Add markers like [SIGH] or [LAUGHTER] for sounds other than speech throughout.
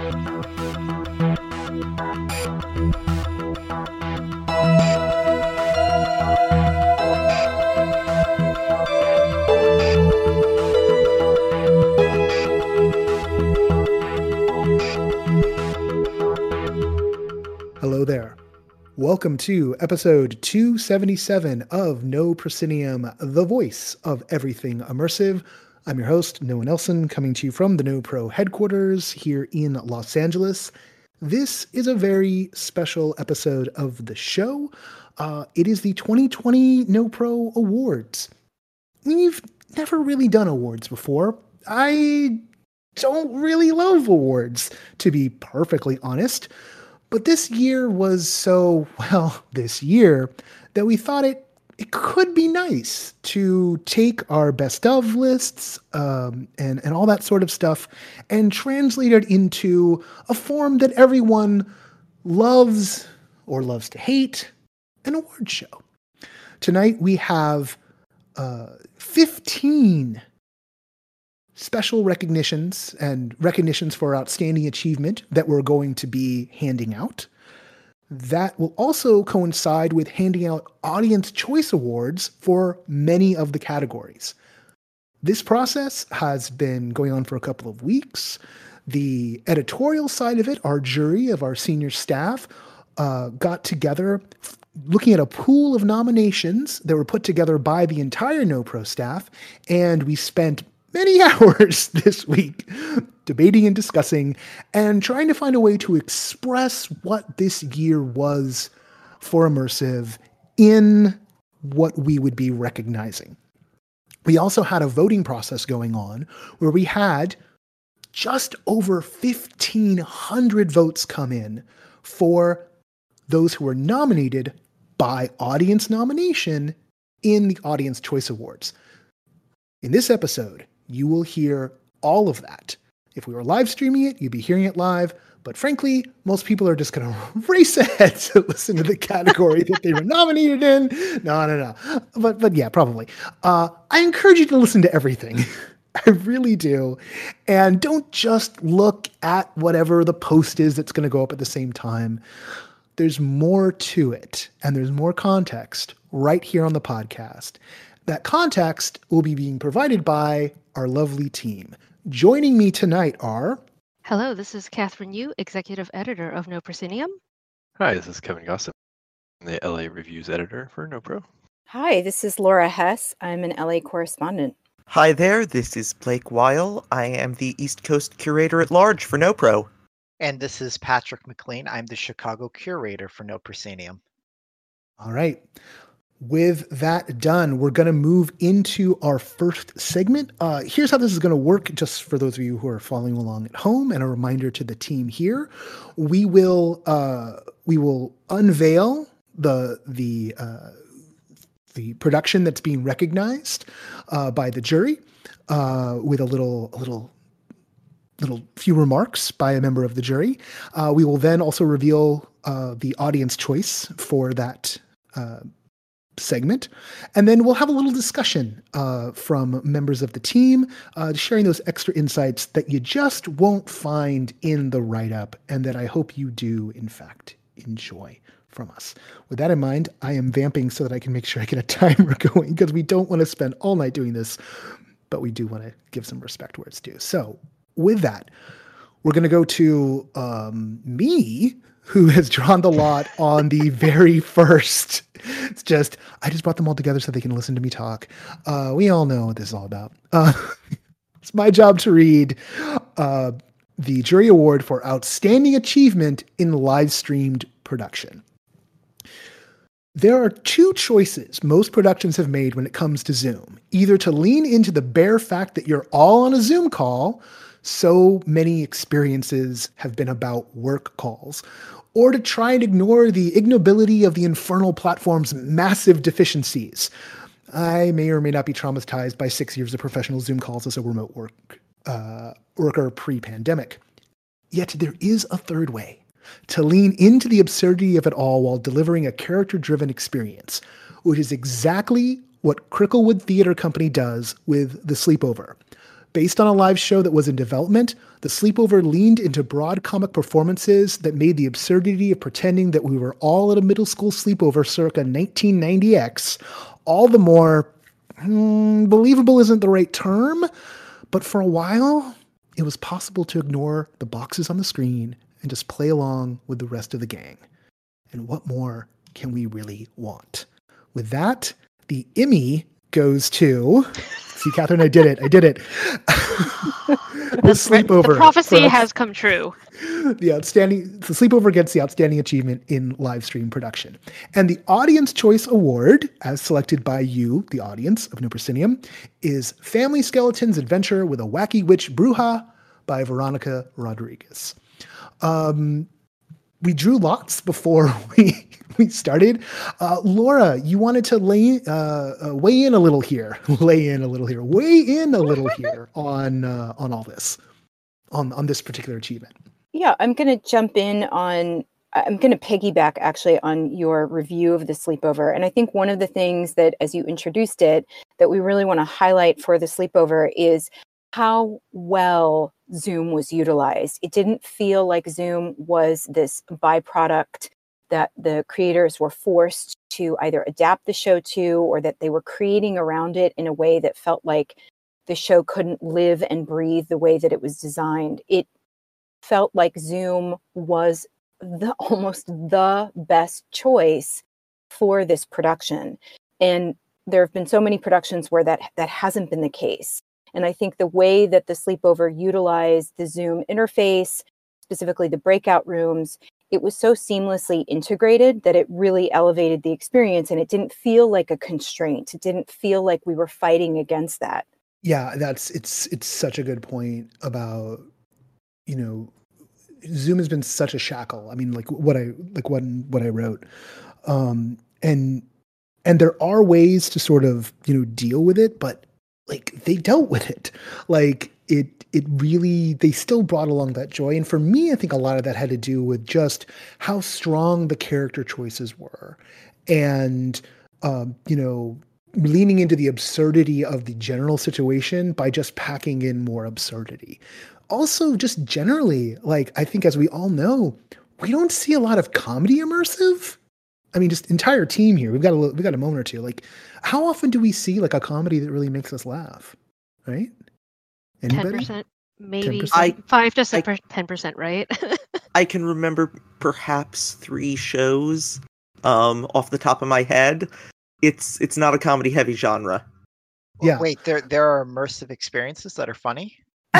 Hello there. Welcome to episode 277 of No Proscenium, the voice of everything immersive. I'm your host, Noah Nelson, coming to you from the No Pro headquarters here in Los Angeles. This is a very special episode of the show. Uh, it is the 2020 No Pro Awards. We've never really done awards before. I don't really love awards, to be perfectly honest. But this year was so, [LAUGHS] well, this year, that we thought it it could be nice to take our best of lists um, and, and all that sort of stuff and translate it into a form that everyone loves or loves to hate an award show. Tonight we have uh, 15 special recognitions and recognitions for outstanding achievement that we're going to be handing out. That will also coincide with handing out Audience Choice Awards for many of the categories. This process has been going on for a couple of weeks. The editorial side of it, our jury of our senior staff, uh, got together looking at a pool of nominations that were put together by the entire NoPro staff, and we spent many [LAUGHS] hours this week debating and discussing and trying to find a way to express what this year was for immersive in what we would be recognizing. We also had a voting process going on where we had just over 1,500 votes come in for those who were nominated by audience nomination in the Audience Choice Awards. In this episode, you will hear all of that. If we were live streaming it, you'd be hearing it live. But frankly, most people are just going [LAUGHS] to race ahead to [LAUGHS] listen to the category that they were nominated in. No, no, no. But but yeah, probably. Uh, I encourage you to listen to everything. [LAUGHS] I really do. And don't just look at whatever the post is that's going to go up at the same time. There's more to it, and there's more context right here on the podcast. That context will be being provided by our lovely team. Joining me tonight are. Hello, this is Kathryn Yu, executive editor of No Proscenium. Hi, this is Kevin Gossett, the LA Reviews editor for NoPro. Hi, this is Laura Hess. I'm an LA correspondent. Hi there, this is Blake Weil. I am the East Coast curator at large for NoPro. And this is Patrick McLean. I'm the Chicago curator for No Proscenium. All right with that done, we're going to move into our first segment. Uh, here's how this is going to work, just for those of you who are following along at home, and a reminder to the team here: we will uh, we will unveil the the uh, the production that's being recognized uh, by the jury uh, with a little a little little few remarks by a member of the jury. Uh, we will then also reveal the audience choice for that segment. And then we'll have a little discussion uh, from members of the team, uh, sharing those extra insights that you just won't find in the write up, and that I hope you do, in fact, enjoy from us. With that in mind, I am vamping so that I can make sure I get a [LAUGHS] timer going because we don't want to spend all night doing this, but we do want to give some respect where it's due. So, with that, we're going to go to um, me who has drawn the lot on the very first. It's just, I just brought them all together so they can listen to me talk. Uh, we all know what this is all about. Uh, [LAUGHS] it's my job to read uh, the jury award for outstanding achievement in live streamed production. There are two choices most productions have made when it comes to Zoom either to lean into the bare fact that you're all on a Zoom call, so many experiences have been about work calls, or to try and ignore the ignobility of the infernal platform's massive deficiencies. I may or may not be traumatized by six years of professional Zoom calls as a remote work uh, worker pre-pandemic. Yet there is a third way to lean into the absurdity of it all while delivering a character-driven experience, which is exactly what Cricklewood Theater Company does with The Sleepover. Based on a live show that was in development, the sleepover leaned into broad comic performances that made the absurdity of pretending that we were all at a middle school sleepover circa 1990X all the more hmm, believable isn't the right term, but for a while, it was possible to ignore the boxes on the screen and just play along with the rest of the gang. And what more can we really want? With that, the Emmy goes to. See, Kathryn, I did it. I did it. [LAUGHS] the sleepover. The prophecy has come true. the outstanding the sleepover gets the outstanding achievement in live stream production and the audience choice award as selected by you the audience of No proscenium is family skeletons adventure with a wacky witch bruja by veronica rodriguez um, we drew lots before [LAUGHS] we we started uh, laura you wanted to lay uh, uh, weigh in a little here [LAUGHS] lay in a little here weigh in a little here [LAUGHS] on uh, on all this on on this particular achievement Yeah, I'm going to jump in on, I'm going to piggyback actually on your review of the sleepover. And I think one of the things that, as you introduced it, that we really want to highlight for the sleepover is how well Zoom was utilized. It didn't feel like Zoom was this byproduct that the creators were forced to either adapt the show to or that they were creating around it in a way that felt like the show couldn't live and breathe the way that it was designed. It felt like Zoom was the [LAUGHS] almost the best choice for this production. And there have been so many productions where that that hasn't been the case. And I think the way that the sleepover utilized the Zoom interface, specifically the breakout rooms, it was so seamlessly integrated that it really elevated the experience and it didn't feel like a constraint. It didn't feel like we were fighting against that. Yeah, that's it's it's such a good point about you know Zoom has been such a shackle. I mean, like what I like what what I wrote, um, and and there are ways to sort of you know deal with it, but like they dealt with it. Like it it really they still brought along that joy. And for me, I think a lot of that had to do with just how strong the character choices were, and um, you know leaning into the absurdity of the general situation by just packing in more absurdity. Also, just generally, like I think as we all know, we don't see a lot of comedy immersive. I mean, just entire team here. We've got a li- we got a moment or two. Like, how often do we see like a comedy that really makes us laugh? Right? Ten percent, maybe 10%? I- five to ten percent, right? [LAUGHS] I can remember perhaps three shows um, off the top of my head. It's it's not a comedy heavy genre. Yeah. Wait, there there are immersive experiences that are funny. [LAUGHS]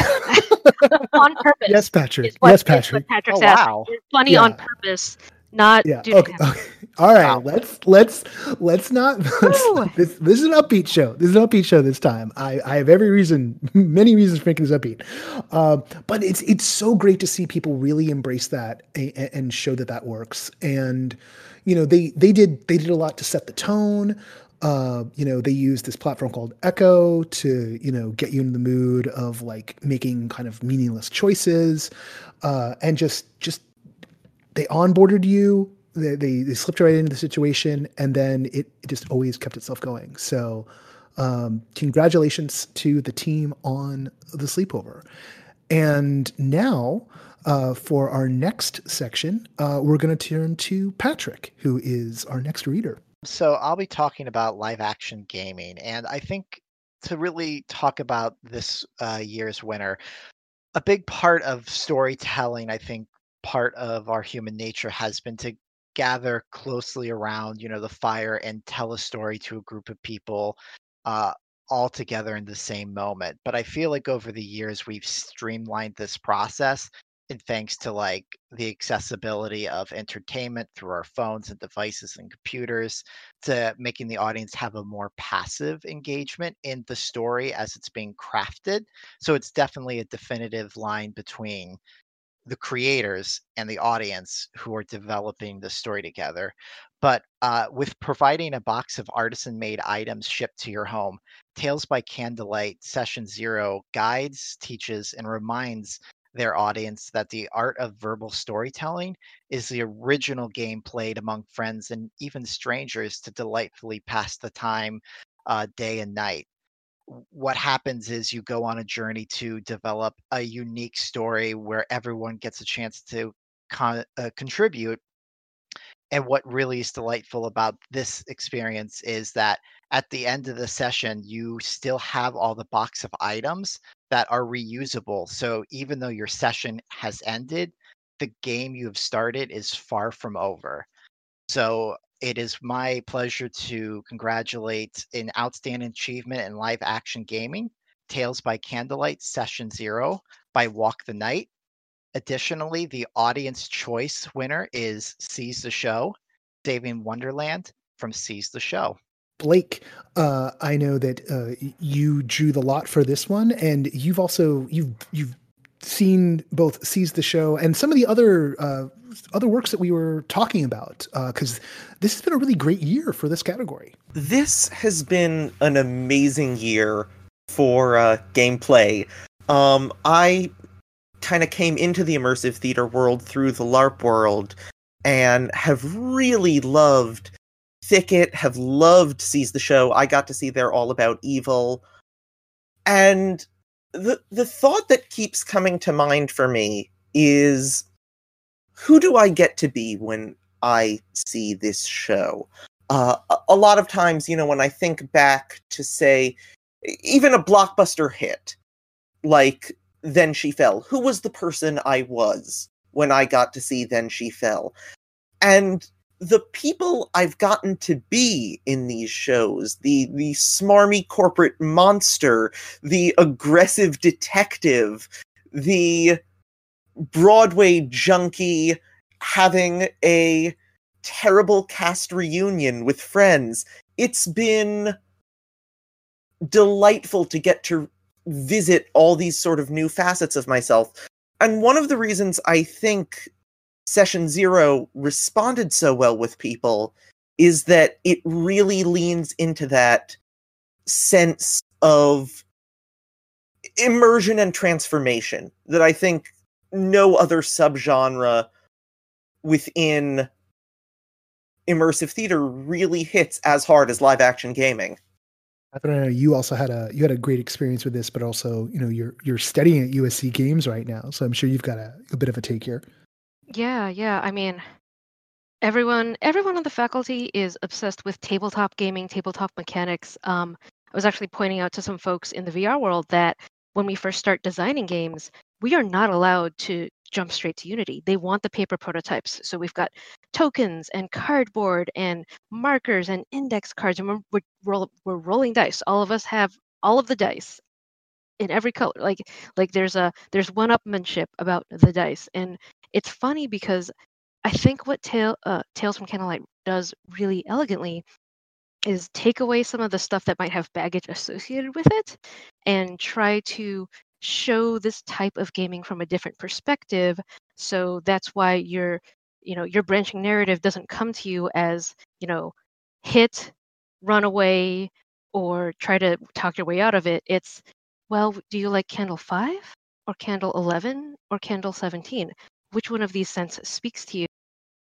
on purpose. Yes, Patrick. what- yes, is Patrick. Patrick's Oh, wow. Funny Yeah. on purpose, not Yeah. due Okay. him. okay. All right. Wow. Let's let's let's not. [LAUGHS] let's- this this is an upbeat show. This is an upbeat show this time. I I have every reason, [LAUGHS] many reasons for making this upbeat. Um, but it's it's so great to see people really embrace that and, and show that that works. And you know they they did they did a lot to set the tone. Uh, you know they used this platform called Echo to you know get you in the mood of like making kind of meaningless choices, uh, and just just they onboarded you they, they, they slipped right into the situation and then it, it just always kept itself going. So um, congratulations to the team on the sleepover. And now uh, for our next section uh, we're going to turn to patrick who is our next reader. So I'll be talking about live action gaming, and I think to really talk about this uh, year's winner, a big part of storytelling, I think part of our human nature has been to gather closely around, you know, the fire and tell a story to a group of people uh, all together in the same moment. But I feel like over the years we've streamlined this process and thanks to like the accessibility of entertainment through our phones and devices and computers to making the audience have a more passive engagement in the story as it's being crafted so it's definitely a definitive line between the creators and the audience who are developing the story together but uh, with providing a box of artisan made items shipped to your home tales by candlelight session zero guides teaches and reminds their audience that the art of verbal storytelling is the original game played among friends and even strangers to delightfully pass the time uh, day and night. What happens is you go on a journey to develop a unique story where everyone gets a chance to con- uh, contribute. And what really is delightful about this experience is that at the end of the session, you still have all the box of items that are reusable. So even though your session has ended, the game you have started is far from over. So it is my pleasure to congratulate an outstanding achievement in live action gaming, Tales by Candlelight Session Zero by Walk the Night. Additionally, the audience choice winner is Seize the Show, Saving Wonderland from Seize the Show. Blake, uh, I know that uh, you drew the lot for this one, and you've also you've you've seen both Seize the Show and some of the other uh, other works that we were talking about because uh, this has been a really great year for this category. This has been an amazing year for uh, gameplay. Um, I kind of came into the immersive theater world through the LARP world and have really loved Thicket, have loved Seize the Show. I got to see They're All About Evil. And the the thought that keeps coming to mind for me is who do I get to be when I see this show? Uh, a, a lot of times, you know, when I think back to say even a blockbuster hit like Then She Fell, who was the person I was when I got to see Then She Fell? And the people I've gotten to be in these shows, the the smarmy corporate monster, the aggressive detective, the Broadway junkie having a terrible cast reunion with friends. It's been delightful to get to visit all these sort of new facets of myself. And one of the reasons I think Session Zero responded so well with people is that it really leans into that sense of immersion and transformation that I think no other subgenre within immersive theater really hits as hard as live action gaming. I don't know. You also had a you had a great experience with this, but also you know you're you're studying at USC Games right now, so I'm sure you've got a, a bit of a take here. Yeah, yeah. I mean, everyone everyone on the faculty is obsessed with tabletop gaming, tabletop mechanics. Um, I was actually pointing out to some folks in the VR world that when we first start designing games, we are not allowed to jump straight to Unity. They want the paper prototypes. So we've got tokens and cardboard and markers and index cards, and we're we're, roll, we're rolling dice. All of us have all of the dice in every color. Like like there's a there's one upmanship about the dice, and it's funny because I think what Tale, uh, Tales from Candlelight does really elegantly is take away some of the stuff that might have baggage associated with it and try to show this type of gaming from a different perspective. So that's why your you know your branching narrative doesn't come to you as you know hit run away or try to talk your way out of it. It's well do you like candle 5 or candle 11 or candle 17 which one of these senses speaks to you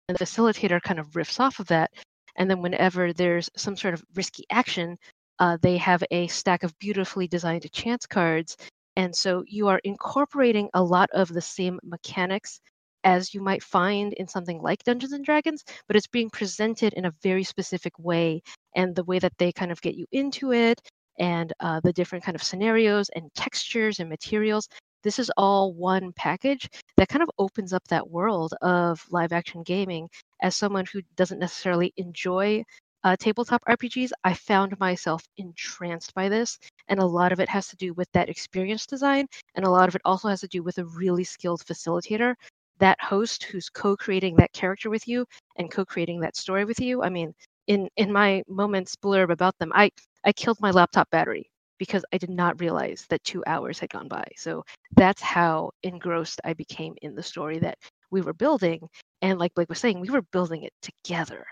and the facilitator kind of riffs off of that and then whenever there's some sort of risky action uh, they have a stack of beautifully designed chance cards and so you are incorporating a lot of the same mechanics as you might find in something like Dungeons and Dragons, but it's being presented in a very specific way. And the way that they kind of get you into it and uh, the different kind of scenarios and textures and materials this is all one package that kind of opens up that world of live action gaming. As someone who doesn't necessarily enjoy uh, tabletop RPGs, I found myself entranced by this. And a lot of it has to do with that experience design. And a lot of it also has to do with a really skilled facilitator, that host who's co creating that character with you and co creating that story with you. I mean, in, in my moments blurb about them, I, I killed my laptop battery because I did not realize that two hours had gone by. So that's how engrossed I became in the story that we were building. And like Blake was saying, we were building it together.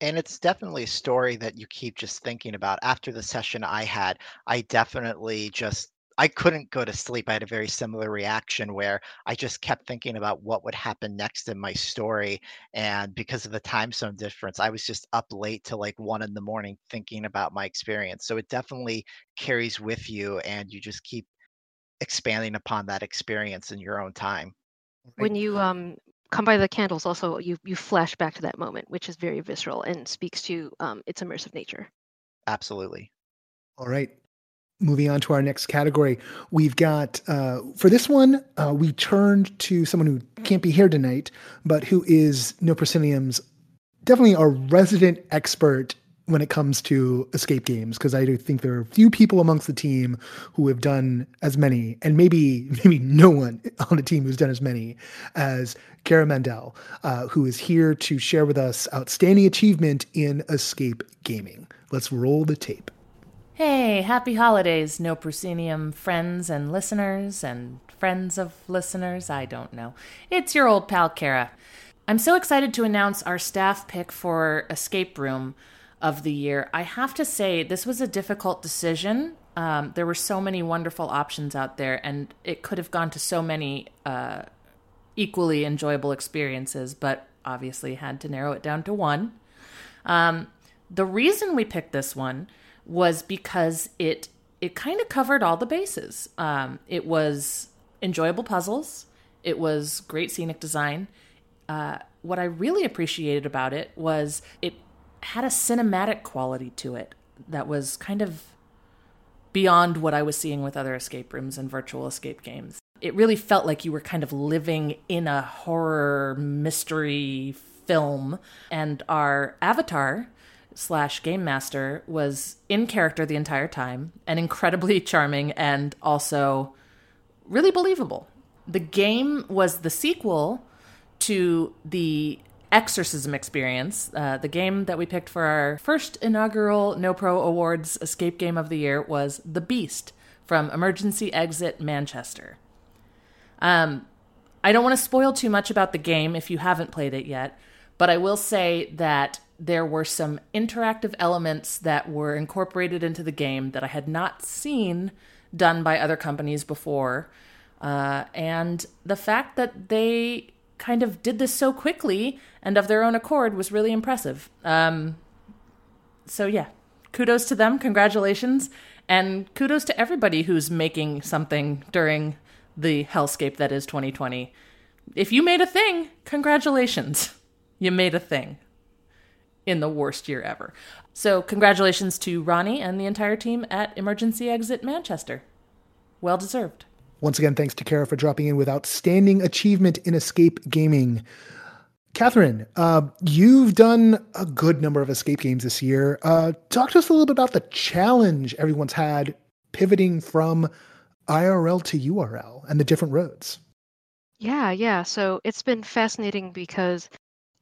And it's definitely a story that you keep just thinking about. After the session I had, I definitely just I couldn't go to sleep. I had a very similar reaction where I just kept thinking about what would happen next in my story. And because of the time zone difference, I was just up late till like one in the morning thinking about my experience. So it definitely carries with you and you just keep expanding upon that experience in your own time. When you um come by the candles, also you you flash back to that moment, which is very visceral and speaks to um its immersive nature. Absolutely. All right. Moving on to our next category, we've got uh, for this one, uh, we turned to someone who can't be here tonight, but who is No Proscenium's definitely a resident expert when it comes to escape games because I do think there are few people amongst the team who have done as many, and maybe [LAUGHS] maybe no one on the team who's done as many as Kara Mandel, uh, who is here to share with us outstanding achievement in escape gaming. Let's roll the tape. Hey, happy holidays, No Proscenium friends and listeners and friends of listeners. I don't know. It's your old pal Kara. I'm so excited to announce our staff pick for Escape Room of the year. I have to say, this was a difficult decision. Um, there were so many wonderful options out there, and it could have gone to so many uh, equally enjoyable experiences, but obviously had to narrow it down to one. Um, the reason we picked this one was because it it kind of covered all the bases. Um, it was enjoyable puzzles. It was great scenic design. Uh, what I really appreciated about it was it had a cinematic quality to it that was kind of beyond what I was seeing with other escape rooms and virtual escape games. It really felt like you were kind of living in a horror mystery film, and our avatar slash game master was in character the entire time and incredibly [LAUGHS] charming and also really believable. The game was the sequel to the Exorcism Experience, uh, the game that we picked for our first inaugural No Pro Awards Escape Game of the Year was The Beast from Emergency Exit Manchester. Um, I don't want to spoil too much about the game if you haven't played it yet, but I will say that there were some interactive elements that were incorporated into the game that I had not seen done by other companies before. Uh, and the fact that they kind of did this so quickly and of their own accord was really impressive. Um, so, yeah, kudos to them. Congratulations. And kudos to everybody who's making something during the hellscape that is 2020. If you made a thing, congratulations. You made a thing in the worst year ever. So, congratulations to Ronnie and the entire team at Emergency Exit Manchester. Well deserved. Once again, thanks to Kara for dropping in with outstanding achievement in escape gaming. Kathryn, uh, you've done a good number of escape games this year. Uh, talk to us a little bit about the challenge everyone's had pivoting from IRL to URL and the different roads. Yeah, yeah. So it's been fascinating because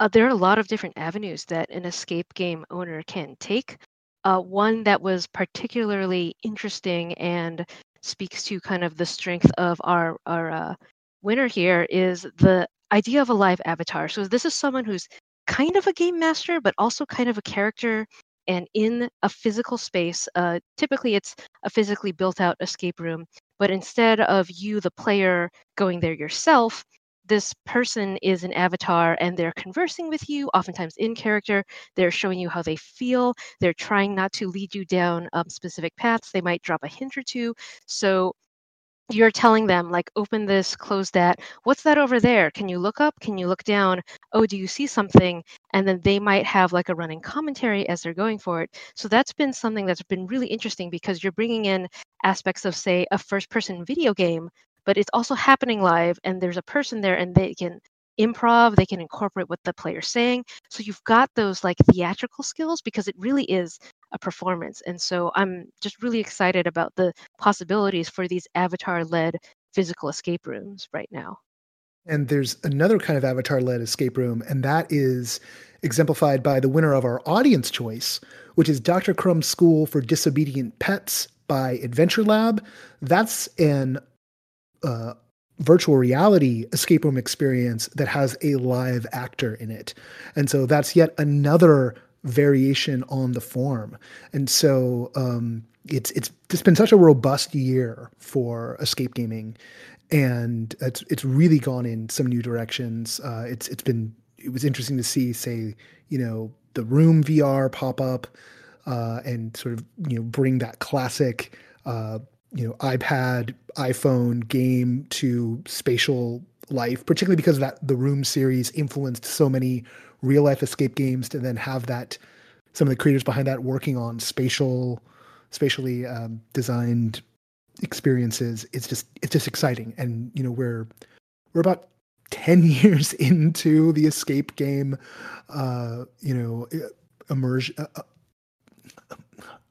uh, there are a lot of different avenues that an escape game owner can take. Uh, one that was particularly interesting and speaks to kind of the strength of our our uh, winner here is the idea of a live avatar. So this is someone who's kind of a game master, but also kind of a character and in a physical space. Uh, typically, it's a physically built out escape room, but instead of you, the player, going there yourself, this person is an avatar and they're conversing with you, oftentimes in character. They're showing you how they feel. They're trying not to lead you down um, specific paths. They might drop a hint or two. So you're telling them like open this close that what's that over there can you look up can you look down oh do you see something and then they might have like a running commentary as they're going for it so that's been something that's been really interesting because you're bringing in aspects of say a first person video game but it's also happening live and there's a person there and they can improv they can incorporate what the player's saying. So you've got those like theatrical skills because it really is a performance and so i'm just really excited about the possibilities for these avatar led physical escape rooms right now. And there's another kind of avatar led escape room and that is exemplified by the winner of our audience choice which is dr crumb's school for disobedient pets by adventure lab. That's an uh, virtual reality escape room experience that has a live actor in it. And so that's yet another variation on the form. And so um, it's it's just been such a robust year for escape gaming, and it's it's really gone in some new directions. Uh, it's it's been it was interesting to see, say, you know, the Room VR pop up uh, and sort of you know bring that classic uh, you know iPad iPhone game to spatial life, particularly because that the Room series influenced so many real life escape games to then have that some of the creators behind that working on spatial spatially um, designed experiences. It's just it's just exciting. And you know we're we're about 10 [LAUGHS] years into the escape game uh you know immersion uh,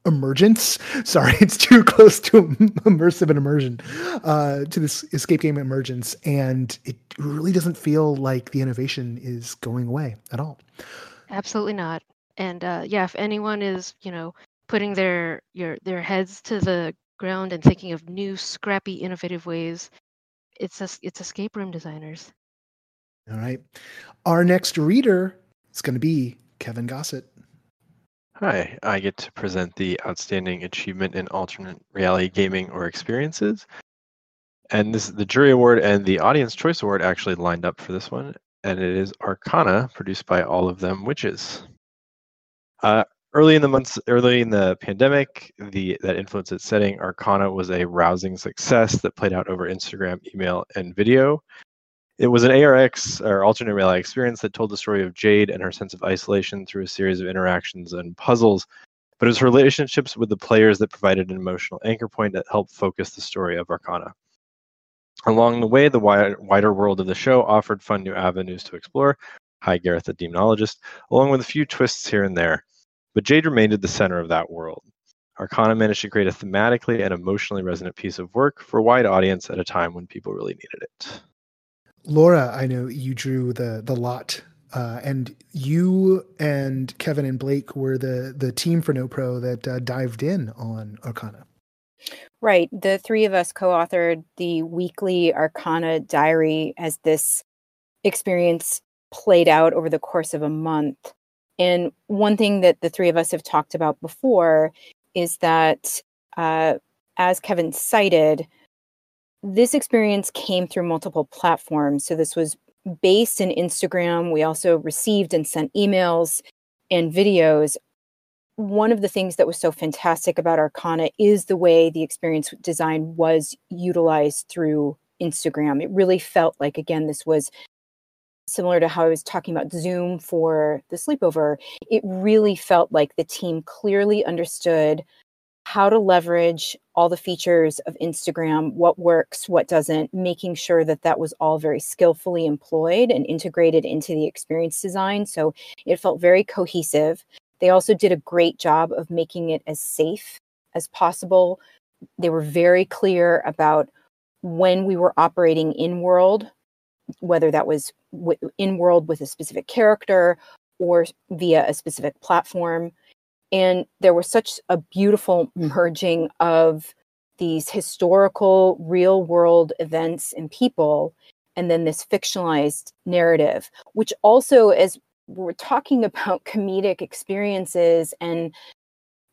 emergence. [LAUGHS] Sorry, it's too close to [LAUGHS] immersive and immersion uh, to this escape game emergence, and it really doesn't feel like the innovation is going away at all. Absolutely not. And uh, yeah, if anyone is, you know, putting their your their heads to the ground and thinking of new, scrappy, innovative ways, it's a, it's escape room designers. All right, our next reader is going to be Kevin Gossett. Hi, I get to present the Outstanding Achievement in Alternate Reality Gaming or Experiences. And this is the Jury Award and the Audience Choice Award actually lined up for this one. And it is Arcana, produced by All of Them Witches. Uh, early in the months, early in the pandemic, the that influenced its setting, Arcana was a rousing success that played out over Instagram, email, and video. It was an ARX or alternate reality experience that told the story of Jade and her sense of isolation through a series of interactions and puzzles. But it was relationships with the players that provided an emotional anchor point that helped focus the story of Arcana. Along the way, the wider world of the show offered fun new avenues to explore. Hi, Gareth, the demonologist, along with a few twists here and there. But Jade remained at the center of that world. Arcana managed to create a thematically and emotionally resonant piece of work for a wide audience at a time when people really needed it. Laura, I know you drew the the lot, uh, and you and Kevin and Blake were the the team for No Pro that uh, dived in on Arcana. Right, the three of us co-authored the weekly Arcana diary as this experience played out over the course of a month. And one thing that the three of us have talked about before is that, uh, as Kevin cited, this experience came through multiple platforms. So this was based in Instagram. We also received and sent emails and videos. One of the things that was so fantastic about Arcana is the way the experience design was utilized through Instagram. It really felt like, again, this was similar to how I was talking about Zoom for the sleepover. It really felt like the team clearly understood how to leverage all the features of Instagram, what works, what doesn't, making sure that that was all very skillfully employed and integrated into the experience design. So it felt very cohesive. They also did a great job of making it as safe as possible. They were very clear about when we were operating in world, whether that was in world with a specific character or via a specific platform and there was such a beautiful mm. merging of these historical, real world events and people, and then this fictionalized narrative, which also, as we're talking [LAUGHS] about comedic experiences and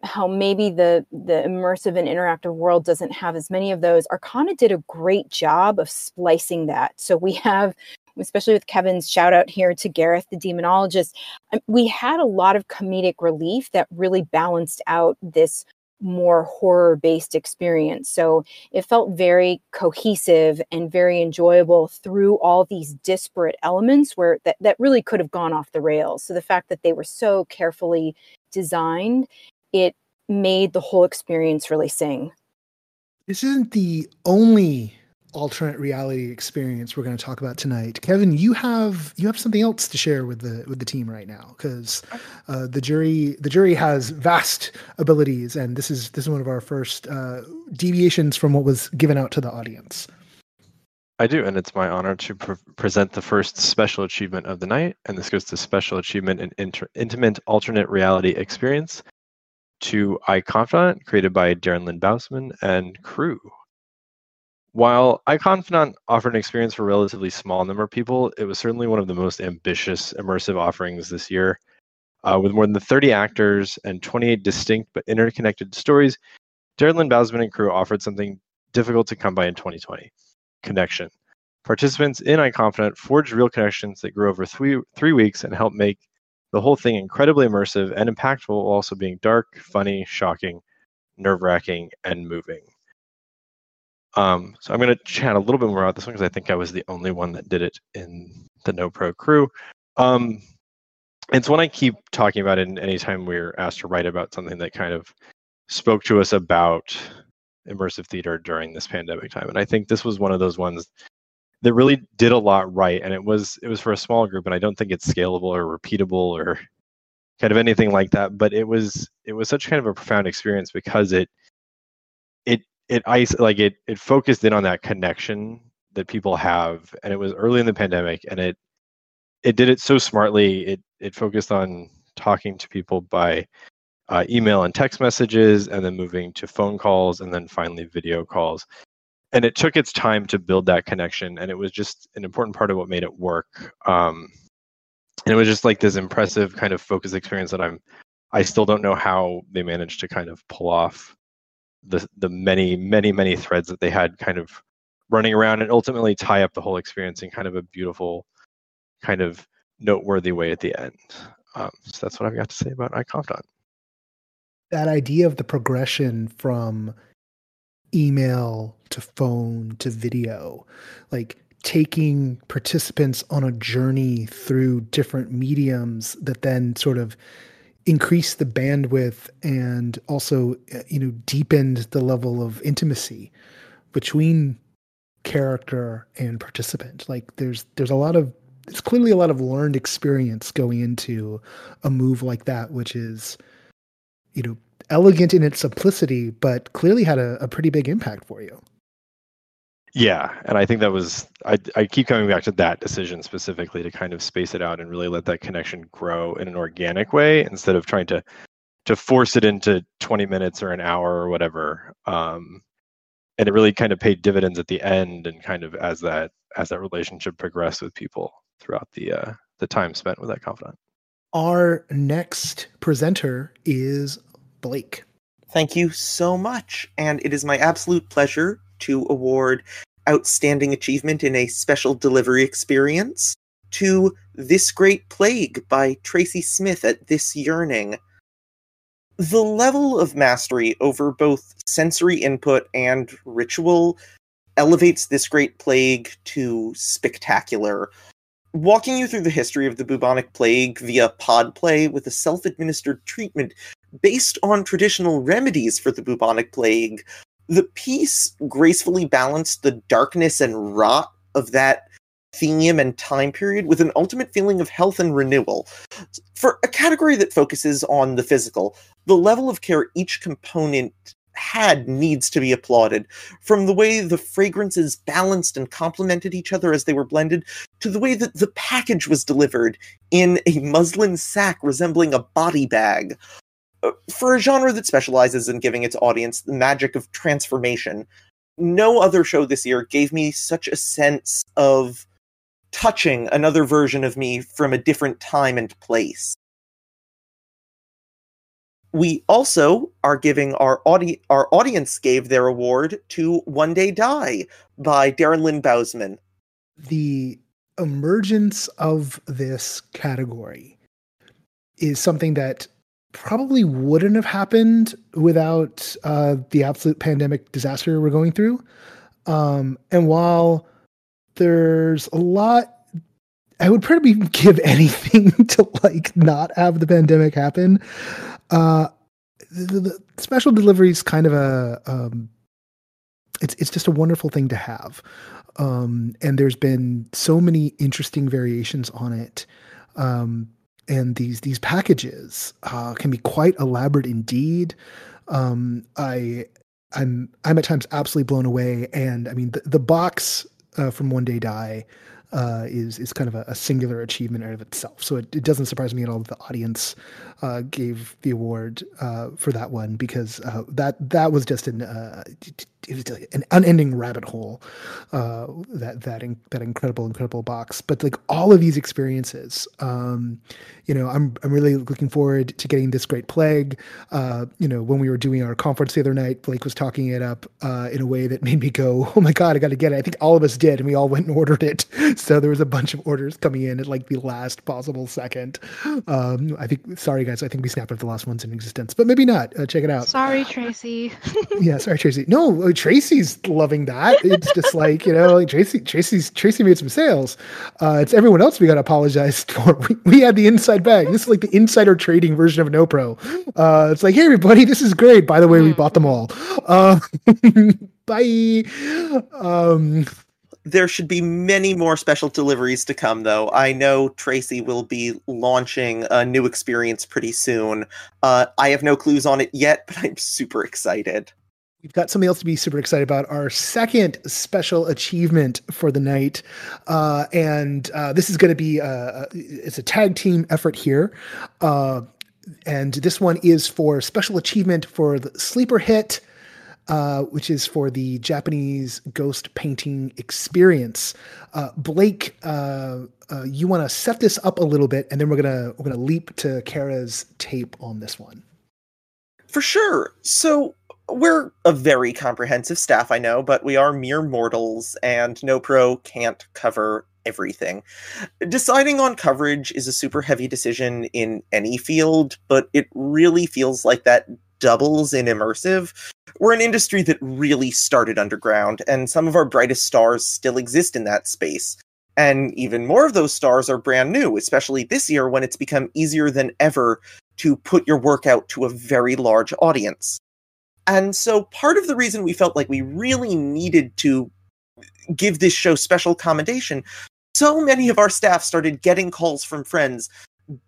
how maybe the the immersive and interactive world doesn't have as many of those arcana did a great job of splicing that. So we have especially with Kevin's shout out here to Gareth, the demonologist, um, we had a lot of comedic relief that really balanced out this more horror based experience. So it felt very cohesive and very enjoyable through all these disparate elements where that, that really could have gone off the rails. So the fact that they were so carefully designed, it made the whole experience really sing. This isn't the only alternate reality experience we're going to talk about tonight. Kevin, you have you have something else to share with the with the team right now because uh, the jury the jury has vast abilities, and this is this is one of our first uh, deviations from what was given out to the audience. I do, and it's my honor to pre- present the first special achievement of the night, and this goes to special achievement and inter- intimate alternate reality experience to iConfidant, created by Darren Lynn Bousman and crew. While iConfidant offered an experience for a relatively small number of people, it was certainly one of the most ambitious immersive offerings this year. Uh, with more than 30 actors and 28 distinct but interconnected stories, Darren Lynn Bousman and crew offered something difficult to come by in 2020 connection. Participants in iConfidant forged real connections that grew over three, three weeks and helped make the whole thing incredibly immersive and impactful while also being dark, funny, shocking, nerve wracking, and moving. Um, so I'm going to chat a little bit more about this one because I think I was the only one that did it in the No Pro crew. Um, it's one I keep talking about in anytime we're asked to write about something that kind of spoke to us about immersive theater during this pandemic time. And I think this was one of those ones that really did a lot right. And it was it was for a small group, and I don't think it's scalable or repeatable or kind of anything like that. But it was it was such kind of a profound experience because it it it ice like it it focused in on that connection that people have, and it was early in the pandemic, and it it did it so smartly. It it focused on talking to people by uh, email and text messages, and then moving to phone calls, and then finally video calls. And it took its time to build that connection, and it was just an important part of what made it work. Um, and it was just like this impressive kind of focus experience that I'm. I still don't know how they managed to kind of pull off the the many many many threads that they had kind of running around and ultimately tie up the whole experience in kind of a beautiful kind of noteworthy way at the end. Um, so that's what I've got to say about iConfidant. That idea of the progression from email to phone to video, like taking participants on a journey through different mediums that then sort of increase the bandwidth and also you know deepened the level of intimacy between character and participant like there's there's a lot of it's clearly a lot of learned experience going into a move like that, which is, you know, elegant in its simplicity, but clearly had a, a pretty big impact for you. Yeah, and I think that was I I keep coming back to that decision specifically to kind of space it out and really let that connection grow in an organic way instead of trying to to force it into 20 minutes or an hour or whatever. Um, and it really kind of paid dividends at the end and kind of as that as that relationship progressed with people throughout the uh, the time spent with that confidant. Our next presenter is Blake. Thank you so much, and it is my absolute pleasure to award outstanding achievement in a special delivery experience to This Great Plague by Tracy Smith at This Yearning. The level of mastery over both sensory input and ritual elevates This Great Plague to spectacular walking you through the history of the bubonic plague via pod play with a self-administered treatment based on traditional remedies for the bubonic plague the piece gracefully balanced the darkness and rot of that theme and time period with an ultimate feeling of health and renewal for a category that focuses on the physical the level of care each component had needs to be applauded. From the way the fragrances balanced and complemented each other as they were blended, to the way that the package was delivered in a muslin sack resembling a body bag. For a genre that specializes in giving its audience the magic of transformation, no other show this year gave me such a sense of touching another version of me from a different time and place we also are giving our audi- our audience gave their award to One Day Die by Darren Lynn Bousman. The emergence of this category is something that probably wouldn't have happened without uh, the absolute pandemic disaster we're going through. Um, and while there's a lot I would probably [LAUGHS] give anything [LAUGHS] to like not have the pandemic happen. Uh, the, the special delivery is kind of a um, it's it's just a wonderful thing to have. Um, and there's been so many interesting variations on it. Um, and these these packages uh, can be quite elaborate indeed. Um, I I'm I'm at times absolutely blown away. And I mean the, the box uh, from One Day Die uh, is is kind of a, a, singular achievement out of itself. So it, it, doesn't surprise me at all that the audience uh, gave the award uh, for that one because uh, that that was just an an unending rabbit hole uh, that that in, that incredible incredible box. But like all of these experiences um, you know i'm i'm really looking forward to getting this great plague. Uh, you know when we were doing our conference the other night blake was talking it up uh, in a way that made me go [LAUGHS] oh my god i got to get it. I think all of us did and we all went and ordered it. [LAUGHS] So there was a bunch of orders coming in at like the last possible second. Um, i think sorry guys i think we snapped up the last ones in existence but maybe not. Uh, check it out. Sorry, Tracy. [LAUGHS] yeah sorry tracy. No tracy's loving that. It's just like you know tracy tracy's tracy made some sales. Uh, it's everyone else we got to apologize [LAUGHS] for. We, we had the inside bag. This is like the insider trading version of no pro uh, it's like hey everybody this is great. By the way we bought them all. Uh, [LAUGHS] bye. Um, There should be many more special deliveries to come, though. I know Tracy will be launching a new experience pretty soon. Uh, I have no clues on it yet, [LAUGHS] but I'm super excited. We've got something else to be super excited about. Our second special achievement for the night, uh, and uh, this is going to be uh, it's a tag team effort here, uh, and this one is for special achievement for the sleeper hit, uh, which is for the Japanese ghost painting experience. Uh, Blake, uh, uh, you want to set this up a little bit, and then we're gonna we're gonna leap to Kara's tape on this one. For sure. So, we're a very comprehensive staff, I know, but we are mere mortals, and No Pro can't cover everything. Deciding on coverage is a super heavy decision in any field, but it really feels like that doubles in immersive. We're an industry that really started underground, and some of our brightest stars still exist in that space. And even more of those stars are brand new, especially this year when it's become easier than ever to put your work out to a very large audience. And so part of the reason we felt like we really needed to give this show special commendation, so many of our staff started getting calls from friends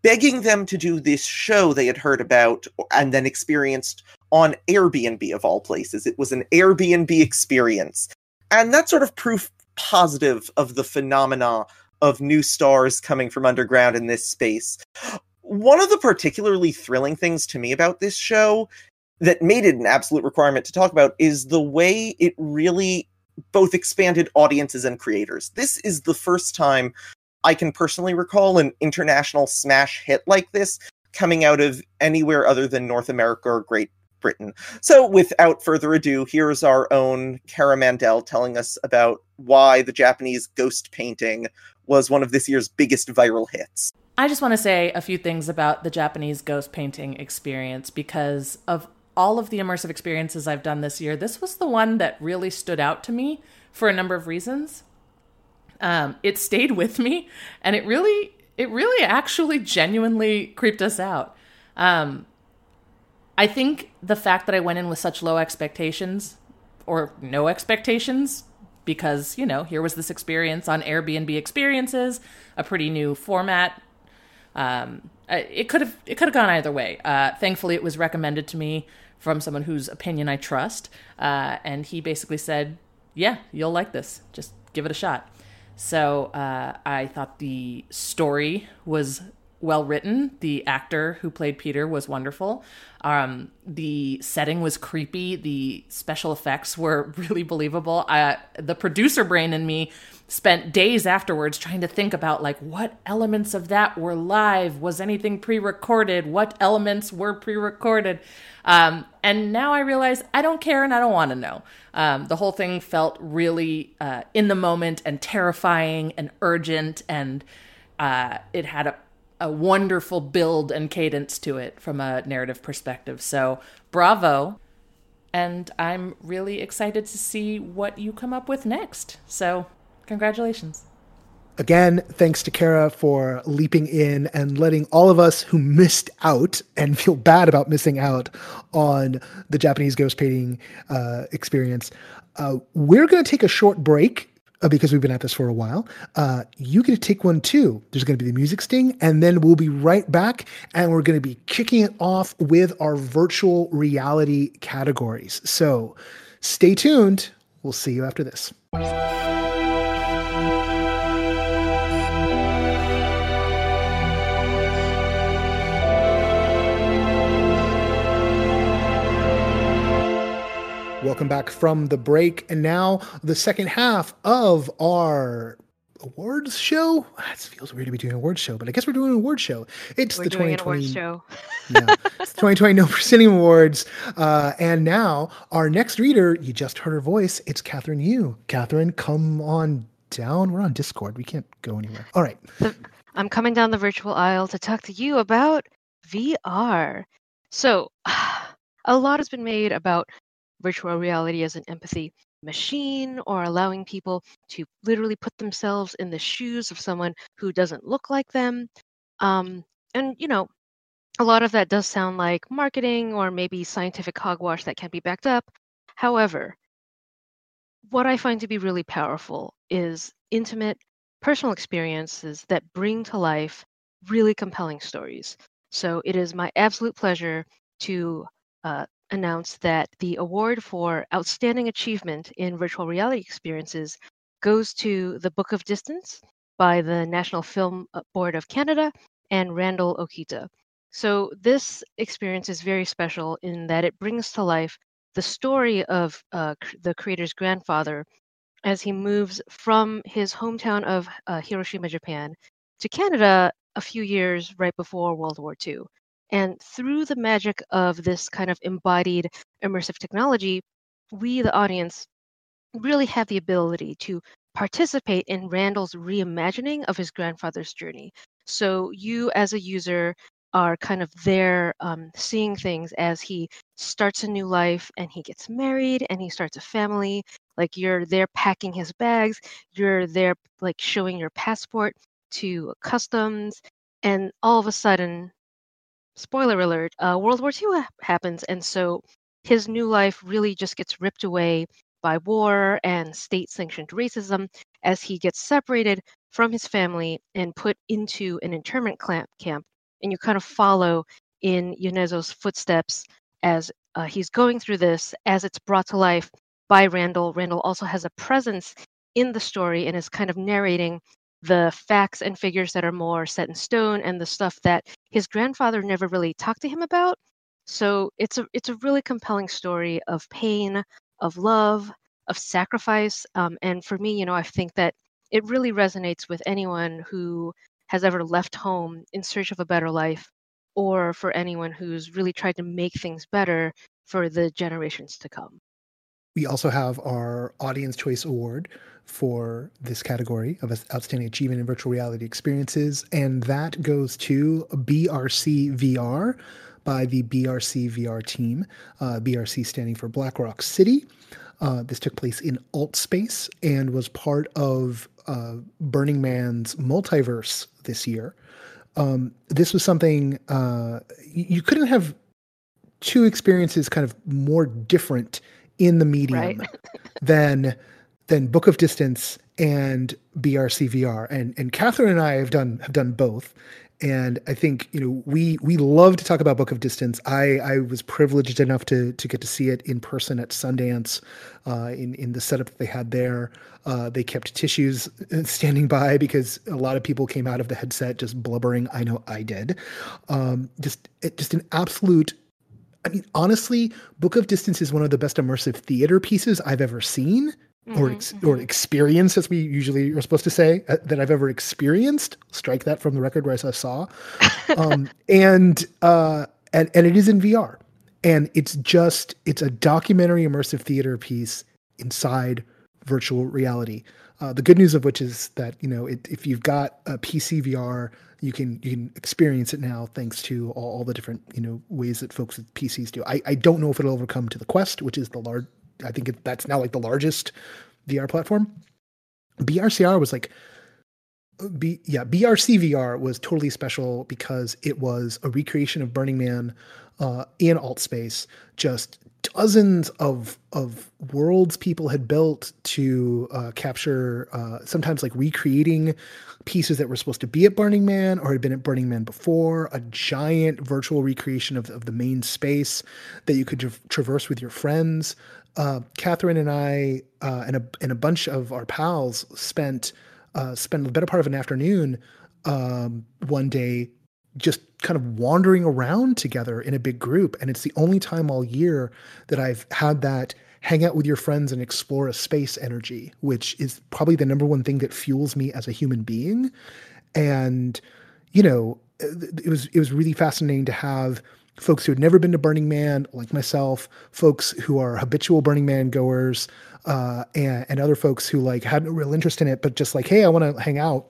begging them to do this show they had heard about and then experienced on Airbnb of all places. It was an Airbnb experience. And that's sort of proof positive of the phenomena of new stars coming from underground in this space. One of the particularly thrilling things to me about this show that made it an absolute requirement to talk about is the way it really both expanded audiences and creators. This is the first time I can personally recall an international smash hit like this coming out of anywhere other than North America or Great Britain. So, without further ado, here's our own Kara Mandel telling us about why the Japanese ghost painting was one of this year's biggest viral hits. I just want to say a few things about the Japanese ghost painting experience because of all of the immersive experiences I've done this year, this was the one that really stood out to me for a number of reasons. Um, it stayed [LAUGHS] with me, and it really, it really actually genuinely creeped us out. Um, I think the fact that I went in with such low expectations or no expectations because, you know, here was this experience on Airbnb experiences, a pretty new format. Um, it could have it could have gone either way. Uh, thankfully, it was recommended to me from someone whose opinion I trust, uh, and he basically said, "Yeah, you'll like this. Just give it a shot." So uh, I thought the story was well written. The actor who played Peter was wonderful. Um, the setting was creepy. The special effects were [LAUGHS] really believable. Uh, the producer brain in me spent days afterwards trying to think about like what elements of that were live. Was anything pre-recorded? What elements were pre-recorded? Um, and now I realize I don't care and I don't want to know. Um, the whole thing felt really uh, in the moment and terrifying and urgent, and uh, it had a a wonderful build and cadence to it from a narrative perspective. So, bravo. And I'm really excited to see what you come up with next. So, congratulations. Again, thanks to Kara for leaping in and letting all of us who missed out and [LAUGHS] feel bad about missing out on the Japanese ghost painting uh, experience. Uh, we're going to take a short break uh, because we've been at this for a while. Uh, you get to take one too. There's going to be the music sting, and then we'll be right back, and we're going to be kicking it off with our virtual reality categories. So stay tuned. We'll see you after this. Welcome back from the break. And now the second half of our awards show. It feels weird to be doing an awards show, but I guess we're doing an awards show. It's We're the doing 2020 an awards show. [LAUGHS] yeah, it's 2020 No Proscenium Awards. Uh, and now our next reader, you just heard her voice. It's Kathryn Yu. Kathryn, come on down. We're on Discord. We can't go anywhere. All right. [LAUGHS] I'm coming down the virtual aisle to talk to you about VR. So, [SIGHS] a lot has been made about virtual reality as an empathy machine or allowing people to literally put themselves in the shoes of someone who doesn't look like them. Um, and, you know, a lot of that does sound like marketing or maybe scientific hogwash that can't be backed up. However, what I find to be really powerful is intimate personal experiences that bring to life really compelling stories. So it is my absolute pleasure to uh, announce that the award for Outstanding Achievement in Virtual Reality Experiences goes to The Book of Distance by the National Film uh, Board of Canada and Randall Okita. So this experience is very special in that it brings to life the story of uh, the creator's grandfather as he moves from his hometown of uh, Hiroshima, Japan, to Canada a few years right before World War II. And through the magic of this kind of embodied immersive technology, we, the audience, really have the ability to participate in Randall's reimagining of his grandfather's journey. So you, as a user, are kind of there um, seeing things as he starts a new life and he gets married and he starts a family. Like you're there packing his bags, you're there like showing your passport to customs, and all of a sudden, spoiler alert, uh, World War II ha- happens. And so his new life really just gets ripped away by war and state sanctioned racism as he gets separated from his family and put into an internment camp. And you kind of follow in Yonezo's footsteps as uh, he's going through this, as it's brought to life by Randall. Randall also has a presence in the story and is kind of narrating the facts and figures that are more set in stone and the stuff that his grandfather never really talked to him about. So it's a it's a really compelling story of pain, of love, of sacrifice. Um, and for me, you know, I think that it really resonates with anyone who has ever left home in search of a better life, or for anyone who's really tried to make things better for the generations to come. We also have our Audience Choice Award for this category of Outstanding Achievement in Virtual Reality Experiences, and that goes to BRC VR by the BRC VR team, uh, BRC standing for Black Rock City. Uh, this took place in Altspace and was part of uh, Burning Man's multiverse this year. Um, this was something uh, you you couldn't have two experiences kind of more different in the medium Right. [LAUGHS] than than Book of Distance and BRC VR. And and Kathryn and I have done have done both. And I think you know we we love to talk about Book of Distance. I I was privileged enough to to get to see it in person at Sundance, uh, in in the setup that they had there. Uh, they kept tissues uh, standing by because a lot of people came out of the headset just blubbering. I know I did. Um, just it, just an absolute I mean, honestly, Book of Distance is one of the best immersive theater pieces I've ever seen or Mhm, ex- mhm. or experienced, as we usually are supposed to say, uh, that I've ever experienced. Strike that from the record where I saw saw. [LAUGHS] Um, and uh, and and it is in VR, and it's just it's a documentary immersive theater piece inside virtual reality. Uh, the good news of which is that you know it, if you've got a PC VR, you can you can experience it now thanks to all, all the different you know ways that folks with PCs do. I, I don't know if it'll ever come to the Quest, which is the large. I think it, that's now like the largest VR platform. BRCR was like B, yeah, BRC VR was totally special because it was a recreation of Burning Man uh, in Altspace. Just dozens of of worlds people had built to uh, capture, uh, sometimes like recreating pieces that were supposed to be at Burning Man or had been at Burning Man before. A giant virtual recreation of, of the main space that you could tra- traverse with your friends. Uh, Kathryn and I uh, and a and a bunch of our pals spent uh, spent the better part of an afternoon um, one day just kind of wandering around together in a big group. And it's the only time all year that I've had that hang out with your friends and explore a space energy, which is probably the number one thing that fuels me as a human being. And, you know, it was it was really fascinating to have folks who had never been to Burning Man, like myself, folks who are habitual Burning Man goers, uh, and, and other folks who like had no real interest in it, but just like, hey, I want to hang out,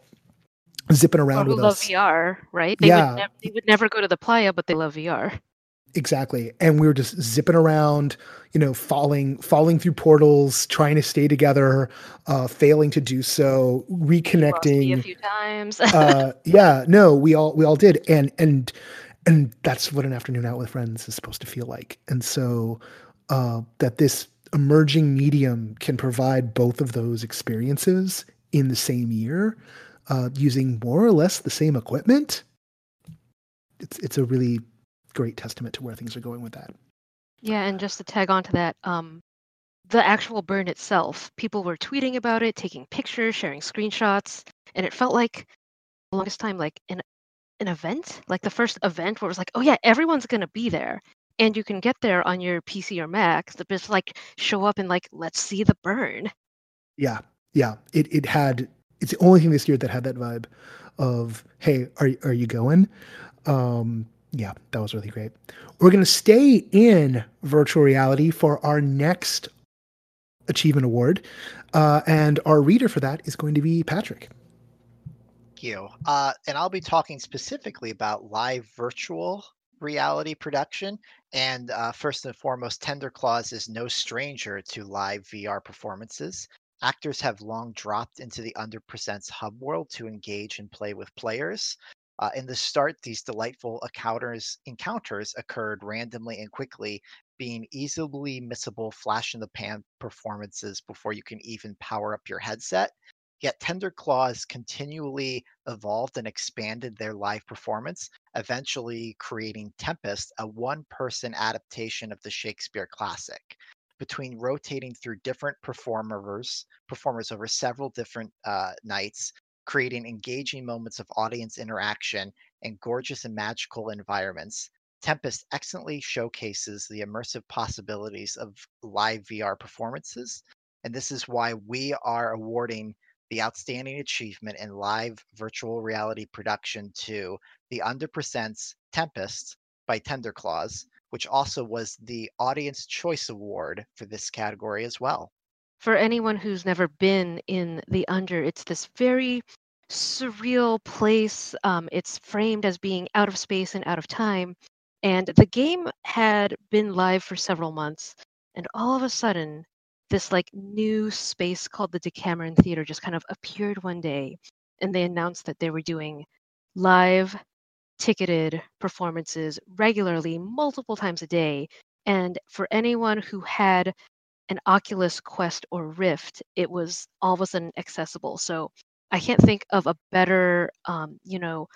zipping around with love us. VR, right? They Yeah. would nev- they would never go to the playa, but they love VR. Exactly. And we were just zipping around, you know, falling falling through portals, trying to stay together, uh, failing to do so, reconnecting a few times. uh, yeah, no, we all we all did. And and and that's what an afternoon out with friends is supposed to feel like. And so uh, that this emerging medium can provide both of those experiences in the same year, uh, using more or less the same equipment. It's it's a really great testament to where things are going with that. Yeah, and just to tag on to that, um, the actual burn itself, people were tweeting about it, taking pictures, sharing screenshots, and it felt like the longest time like an an event, like the first event where it was like, oh yeah, everyone's gonna be there. And you can get there on your PC or Mac, so just like show up and like let's see the burn. Yeah, yeah. It it had it's the only thing this year that had that vibe of hey, are are you going? Um, yeah, that was really great. We're gonna stay in virtual reality for our next achievement award, uh, and our reader for that is going to be Patrick. Thank you. Uh, and I'll be talking specifically about live virtual reality production. And uh, first and foremost, Tender Claws is no stranger to live VR performances. Actors have long dropped into the Under Presents hub world to engage and play with players. Uh, in the start, these delightful encounters encounters occurred randomly and quickly, being easily missable flash in the pan performances before you can even power up your headset. Yet Tender Claws continually evolved and expanded their live performance, eventually creating Tempest, a one person adaptation of the Shakespeare classic. Between rotating through different performers, performers over several different uh, nights, creating engaging moments of audience interaction and gorgeous and magical environments, Tempest excellently showcases the immersive possibilities of live VR performances. And this is why we are awarding the outstanding achievement in live virtual reality production to the Under Presents Tempest by Tender Claws, which also was the Audience Choice Award for this category as well. For anyone who's never been in the under, it's this very surreal place. Um, it's framed as being out of space and out of time. And the game had been live for several months. And all of a sudden, this like new space called the Decameron Theater just kind of appeared one day. And they announced that they were doing live ticketed performances regularly, multiple times a day. And for anyone who had an Oculus Quest or Rift, it was all of a sudden accessible. So I can't think of a better, um, you know,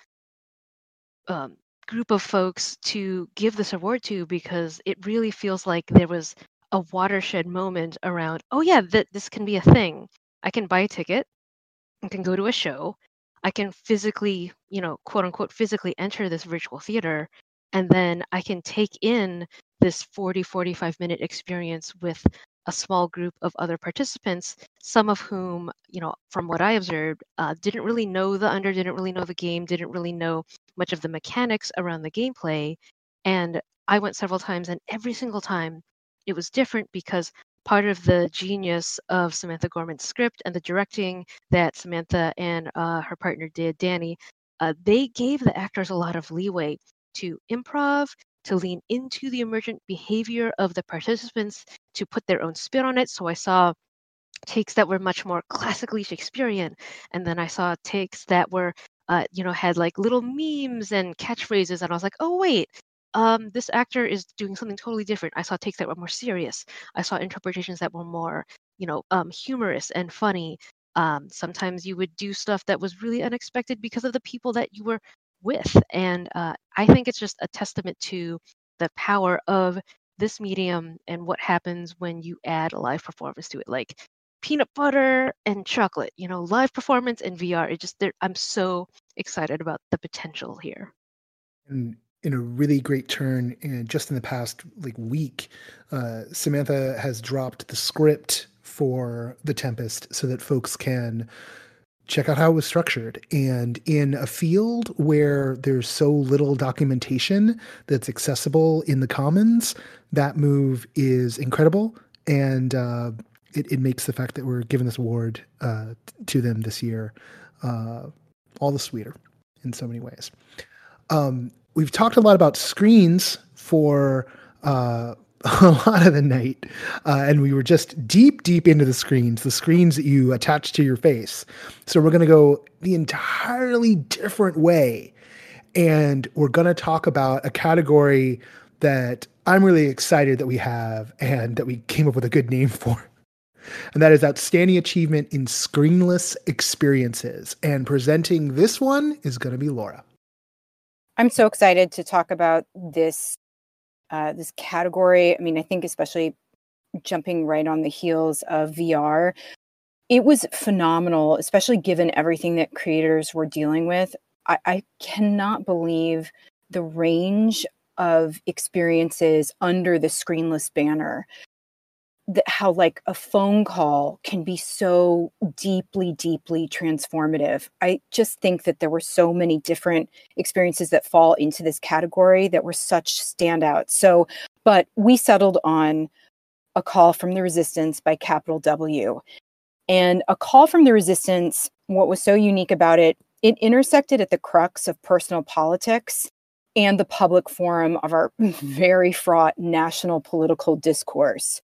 um, group of folks to give this award to because it really feels like there was a watershed moment around. Oh yeah, that this can be a thing. I can buy a ticket. I can go to a show. I can physically, you know, quote unquote, physically enter this virtual theater, and then I can take in this 40, 45 minute experience with a small group of other participants, some of whom, you know, from what I observed, uh, didn't really know the under, didn't really know the game, didn't really know much of the mechanics around the gameplay. And I went several times, and every single time it was different because part of the genius of Samantha Gorman's script and the directing that Samantha and uh, her partner did, Danny, uh, they gave the actors a lot of leeway to improv, to lean into the emergent behavior of the participants, to put their own spin on it. So I saw takes that were much more classically Shakespearean, and then I saw takes that were, uh, you know, had like little memes and catchphrases, and I was like, oh wait, um, this actor is doing something totally different. I saw takes that were more serious. I saw interpretations that were more, you know, um, humorous and funny. Um, sometimes you would do stuff that was really unexpected because of the people that you were with, and uh, I think it's just a testament to the power of this medium and what happens when you add a live performance to it, like peanut butter and chocolate. You know, live performance and VR. It just, I'm so excited about the potential here. in, in a really great turn, and just in the past like week, uh, Samantha has dropped the script for the Tempest so that folks can check out how it was structured. And in a field where there's so little documentation that's accessible in the commons, that move is incredible. And uh, it, it makes the fact that we're giving this award uh, to them this year uh, all the sweeter in so many ways. Um, we've talked a lot about screens for uh, [LAUGHS] a lot of the night, uh, and we were just deep, deep into the screens, the screens that you attach to your face. So we're going to go the entirely different way, and we're going to talk about a category that I'm really excited that we have and that we came up with a good name [LAUGHS] for. And that is outstanding achievement in screenless experiences. And presenting this one is going to be Laura. I'm so excited to talk about this uh, this category. I mean, I think especially jumping right on the heels of VR, it was phenomenal, especially given everything that creators were dealing with. I, I cannot believe the range of experiences under the screenless banner how like a phone call can be so deeply deeply transformative. I just think that there were so many different experiences that fall into this category that were such standouts. So but we settled on a call from the resistance by capital w. And a call from the resistance what was so unique about it it intersected at the crux of personal politics and the public forum of our [LAUGHS] very fraught national political discourse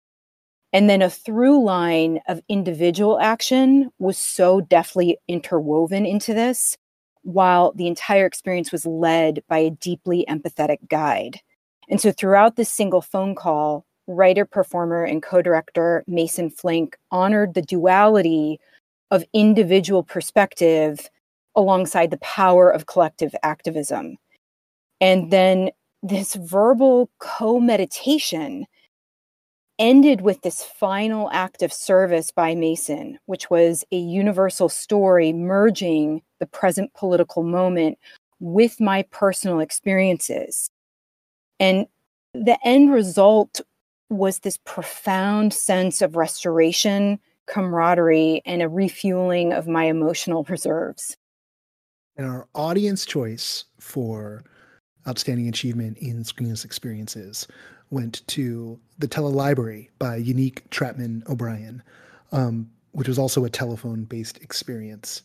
and then a through line of individual action was so deftly interwoven into this, while the entire experience was led by a deeply empathetic guide. And so throughout this single phone call, writer, performer, and co director Mason Flink honored the duality of individual perspective alongside the power of collective activism. And then this verbal co meditation ended with this final act of service by Mason, which was a universal story merging the present political moment with my personal experiences. And the end result was this profound sense of restoration, camaraderie, and a refueling of my emotional reserves. And our audience choice for outstanding achievement in screenless experiences went to the Telelibrary by Unique Trapman O'Brien, um, which was also a telephone based experience.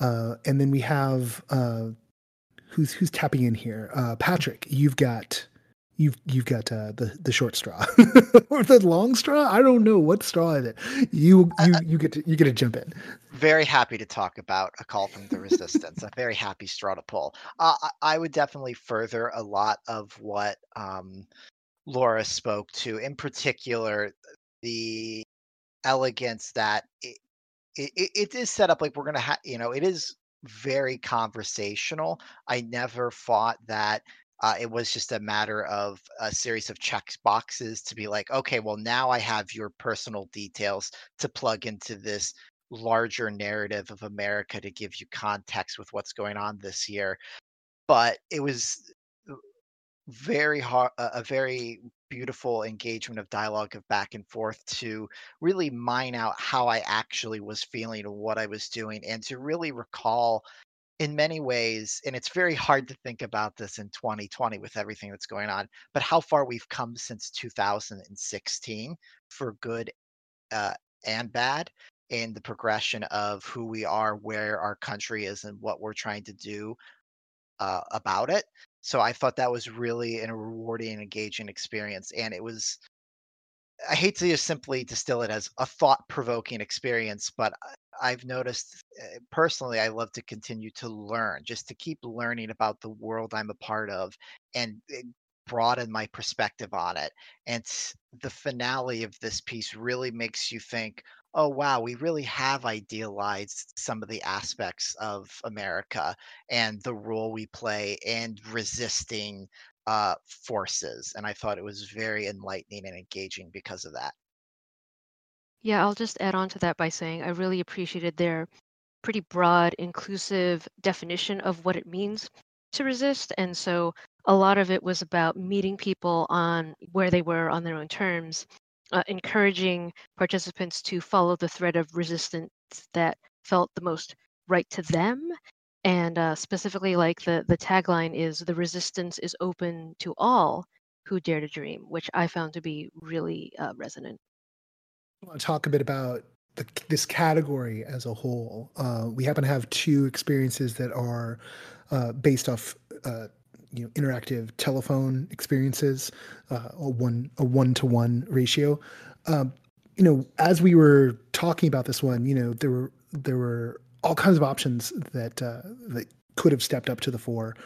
Uh, and then we have uh, who's who's tapping in here? Uh, Patrick, you've got you've you've got uh, the the short straw [LAUGHS] or the long straw. I don't know what straw is it. You you you get to you get to jump in. Very happy to talk about a call from the resistance. a very happy straw to pull. Uh, I, I, would definitely further a lot of what um, Laura spoke to, in particular, the elegance that it, it, it is set up like we're going to have, you know, it is very conversational. I never thought that uh, it was just a matter of a series of check boxes to be like, okay, well, now I have your personal details to plug into this larger narrative of America to give you context with what's going on this year. But it was very hard a very beautiful engagement of dialogue of back and forth to really mine out how I actually was feeling and what I was doing and to really recall in many ways and it's very hard to think about this in 2020 with everything that's going on but how far we've come since 2016 for good uh, and bad in the progression of who we are where our country is and what we're trying to do uh, about it so I thought that was really a rewarding and engaging experience. And it was, I hate to just simply distill it as a thought provoking experience, but I've noticed eh, personally, I love to continue to learn, just to keep learning about the world I'm a part of and eh, broaden my perspective on it. And the finale of this piece really makes you think, oh wow, we really have idealized some of the aspects of America and the role we play and resisting uh, forces. And I thought it was very enlightening and engaging because of that. Yeah, I'll just add on to that by saying I really appreciated their pretty broad, inclusive definition of what it means to resist. And so a lot of it was about meeting people on where they were on their own terms, uh, encouraging participants to follow the thread of resistance that felt the most right to them. And uh, specifically, like the, the tagline is the resistance is open to all who dare to dream, which I found to be really uh, resonant. I want to talk a bit about the, this category as a whole. Uh, we happen to have two experiences that are uh, based off uh, you know interactive telephone experiences, uh, a one a one to one ratio. Um, you know, as we were talking about this one, you know, there were there were all kinds of options that uh, that could have stepped up to the fore,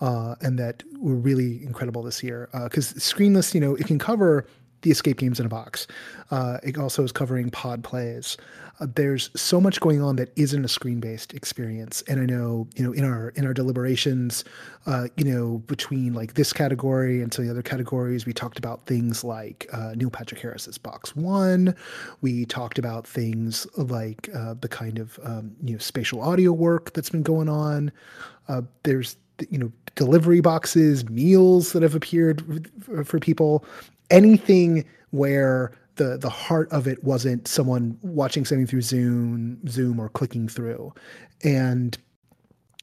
uh, and that were really incredible this year. Because Screenless, you know, it can cover the escape games in a box. Uh, it also is covering pod plays. Uh, there's so much going on that isn't a screen-based experience, and I know you know in our in our deliberations, uh, you know between like this category and some of the other categories, we talked about things like uh, Neil Patrick Harris's Box One. We talked about things like uh, the kind of um, you know spatial audio work that's been going on. Uh, there's you know delivery boxes meals that have appeared for people anything where the the heart of it wasn't someone watching something through Zoom, Zoom or clicking through, and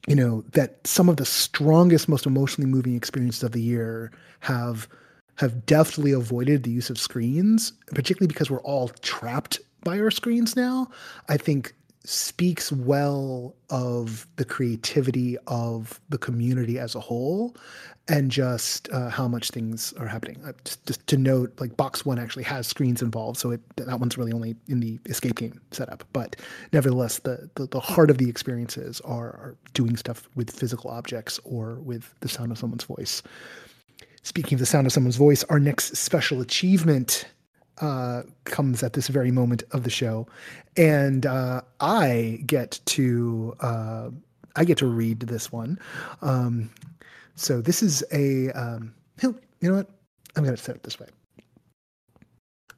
you know that some of the strongest, most emotionally moving experiences of the year have have deftly avoided the use of screens, particularly because we're all trapped by our screens now. I think speaks well of the creativity of the community as a whole and just uh, how much things are happening. Uh, just, just, to note, like Box One actually has screens involved, so it, that one's really only in the escape game setup. But nevertheless, the the, the heart of the experiences are, are doing stuff with physical objects or with the sound of someone's voice. Speaking of the sound of someone's voice, our next special achievement uh, comes at this very moment of the show, and uh, I get to uh, I get to read this one. Um, so this is a um, you know what I'm going to set it this way.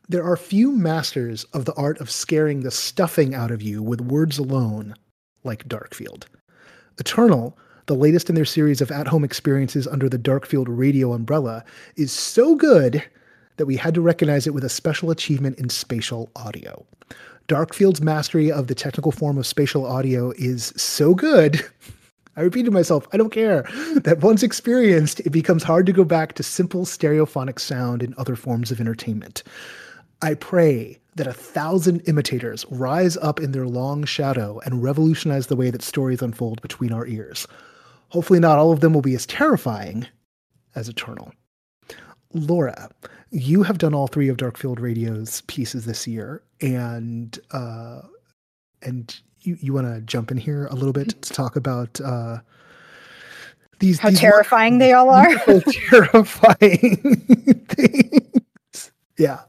There are few masters of the art of scaring the stuffing out of you with words alone, like Darkfield. Eternal, the latest in their series of at home experiences under the Darkfield radio umbrella, is so good that we had to recognize it with a special achievement in spatial audio. Darkfield's mastery of the technical form of spatial audio is so good. [LAUGHS] I repeated myself, I don't care, [LAUGHS] that once experienced, it becomes hard to go back to simple stereophonic sound in other forms of entertainment. I pray that a thousand imitators rise up in their long shadow and revolutionize the way that stories unfold between our ears. Hopefully, not all of them will be as terrifying as Eternal. Laura, you have done all three of Darkfield Radio's pieces this year, and uh, and you, you want to jump in here a little bit to talk about uh, these how these terrifying they all are. terrifying [LAUGHS] things. Yeah.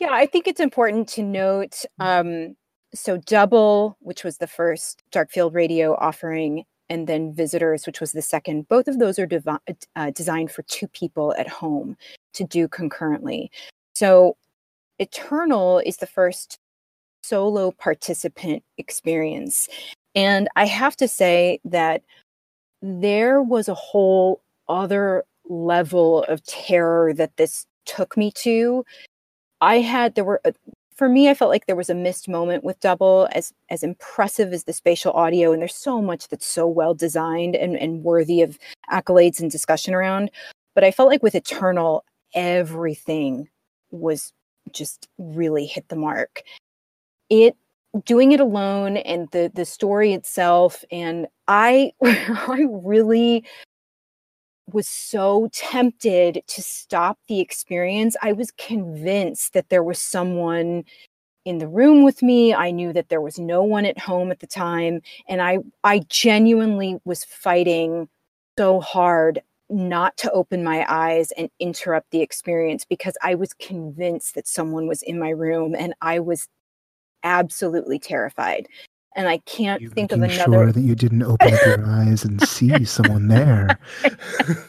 Yeah, I think it's important to note. Um, so, Double, which was the first Darkfield Radio offering, and then Visitors, which was the second. Both of those are devi- uh, designed for two people at home to do concurrently. So, Eternal is the first solo participant experience. And I have to say that there was a whole other level of terror that this took me to. I had, there were, uh, for me, I felt like there was a missed moment with Double, as as impressive as the spatial audio, and there's so much that's so well designed and, and worthy of accolades and discussion around. But I felt like with Eternal, everything was just really hit the mark. It doing it alone and the the story itself, and I [LAUGHS] I really was so tempted to stop the experience. I was convinced that there was someone in the room with me. I knew that there was no one at home at the time and I I genuinely was fighting so hard not to open my eyes and interrupt the experience because I was convinced that someone was in my room and I was absolutely terrified and I can't you think of another. Sure that you didn't open up your eyes and see [LAUGHS] someone there. [LAUGHS]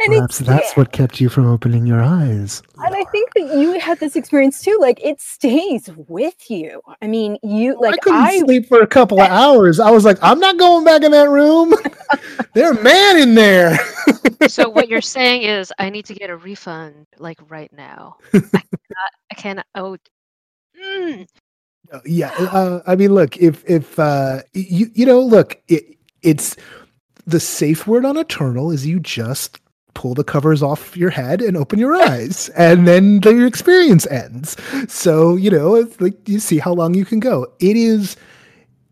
And Perhaps that's what kept you from opening your eyes. and I think that you had this experience too. Like it stays with you. I mean, you like I like couldn't I sleep for a couple of hours. I was like, I'm not going back in that room. [LAUGHS] There's a man in there. so what you're saying is I need to get a refund like right now. I cannot. I cannot oh, mm, yeah, uh, I mean, look, if if uh, you you know, look, it, it's the safe word on Eternal is you just pull the covers off your head and open your eyes, and then the experience ends. So you know, it's like you see how long you can go. It is,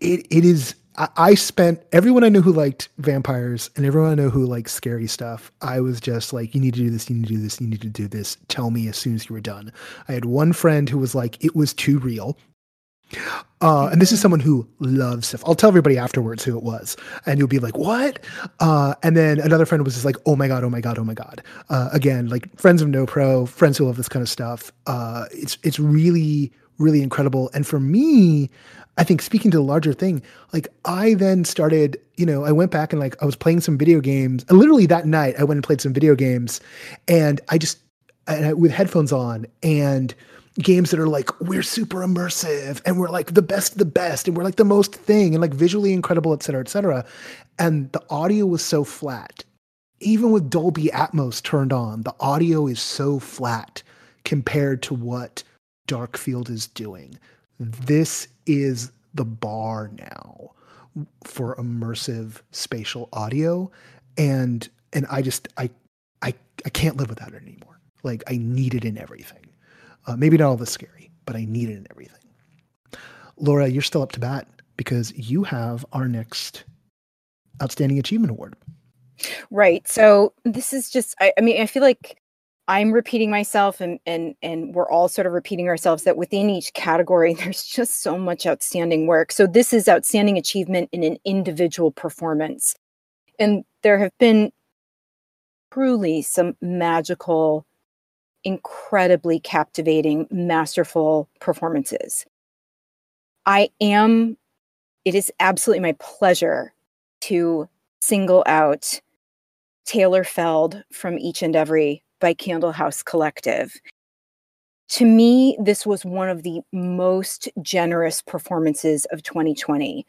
it it is. I, I spent everyone I knew who liked vampires and everyone I know who likes scary stuff. I was just like, you need to do this, you need to do this, you need to do this. Tell me as soon as you were done. I had one friend who was like, it was too real. Uh, and this is someone who loves Sif. I'll tell everybody afterwards who it was, and you'll be like, "What?" Uh, and then another friend was just like, "Oh my god, oh my god, oh my god." Uh, again, like friends of No Pro, friends who love this kind of stuff. Uh, it's it's really really incredible. And for me, I think speaking to the larger thing, like I then started, you know, I went back and like I was playing some video games. And literally that night, I went and played some video games, and I just and I, with headphones on and games that are like we're super immersive and we're like the best of the best and we're like the most thing and like visually incredible et cetera et cetera. And the audio was so flat. Even with dolby atmos turned on the audio is so flat compared to what darkfield is doing. This is the bar now for immersive spatial audio and and i just i i, I can't live without it anymore. Like i need it in everything uh, maybe not all this scary, but I need it in everything. Laura, you're still up to bat because you have our next Outstanding Achievement Award. Right. So this is just I, I mean, I feel like I'm repeating myself and and and we're all sort of repeating ourselves that within each category [LAUGHS] there's just so much outstanding work. So this is outstanding achievement in an individual performance. And there have been truly some magical incredibly captivating, masterful performances. I am, it is absolutely my pleasure to single out Taylor Feld from Each and Every by Candlehouse Collective. To me, this was one of the most generous performances of 2020.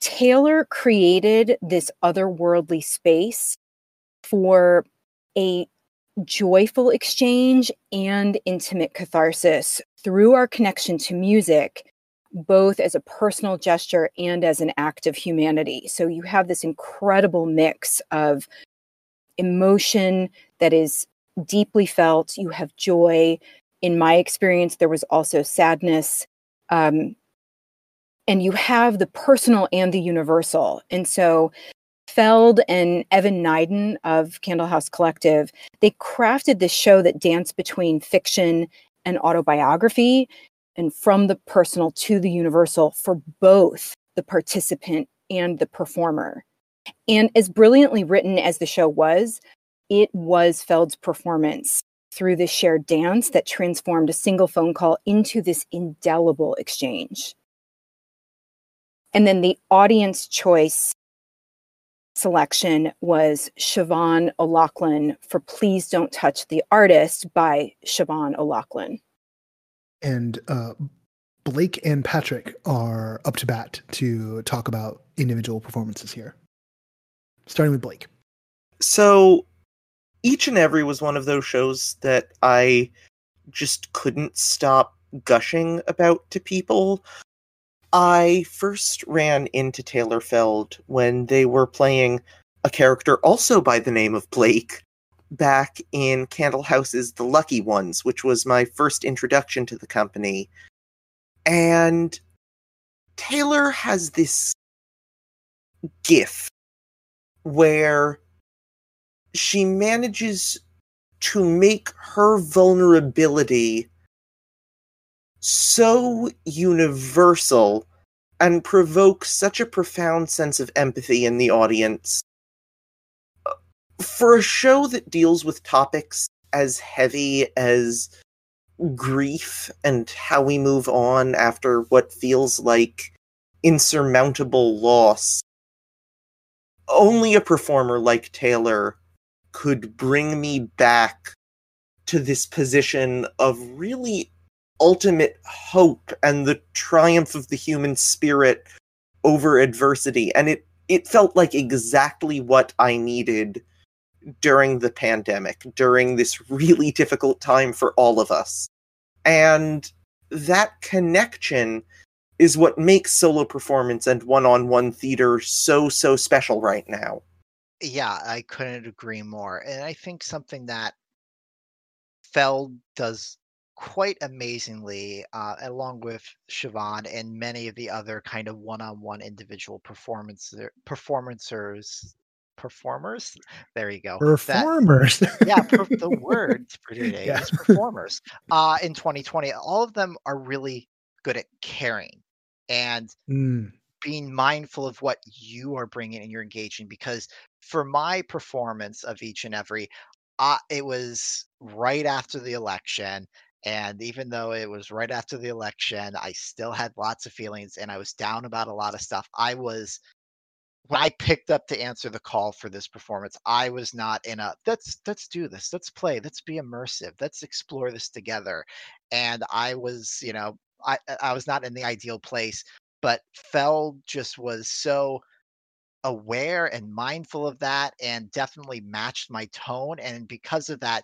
Taylor created this otherworldly space for a joyful exchange and intimate catharsis through our connection to music, both as a personal gesture and as an act of humanity. So you have this incredible mix of emotion that is deeply felt, you have joy. In my experience, there was also sadness. Um, and you have the personal and the universal. And so Feld and Evan Neiden of Candlehouse Collective, they crafted this show that danced between fiction and autobiography and from the personal to the universal for both the participant and the performer. And as brilliantly written as the show was, it was Feld's performance through this shared dance that transformed a single phone call into this indelible exchange. And then the audience choice selection was Siobhan O'Loughlin for Please Don't Touch the Artist by Siobhan O'Loughlin. And uh, Blake and Patrick are up to bat to talk about individual performances here. Starting with Blake. So, each and every was one of those shows that I just couldn't stop gushing about to people. I first ran into Taylor Feld when they were playing a character also by the name of Blake back in Candlehouse's The Lucky Ones, which was my first introduction to the company. And Taylor has this gift where she manages to make her vulnerability so universal and provoke such a profound sense of empathy in the audience. For a show that deals with topics as heavy as grief and how we move on after what feels like insurmountable loss, only a performer like Taylor could bring me back to this position of really ultimate hope and the triumph of the human spirit over adversity. And it it felt like exactly what i needed during the pandemic during this really difficult time for all of us. And that connection is what makes solo performance and one-on-one theater so so special right now. Yeah, I couldn't agree more. And I think something that Feld does quite amazingly, uh, along with Siobhan and many of the other kind of one-on-one individual performance performancers performers. There you go. That Performers. yeah, per- [LAUGHS] the word for today Yeah. is [LAUGHS] performers. Uh, in 2020, all of them are really good at caring and Mm, being mindful of what you are bringing and you're engaging. Because for my performance of each and every, uh, it was right after the election. And even though it was right after the election, I still had lots of feelings and I was down about a lot of stuff. I was when I picked up to answer the call for this performance, I was not in a let's let's do this, let's play, let's be immersive, let's explore this together. And I was, you know, I I was not in the ideal place, but Feld just was so aware and mindful of that and definitely matched my tone and because of that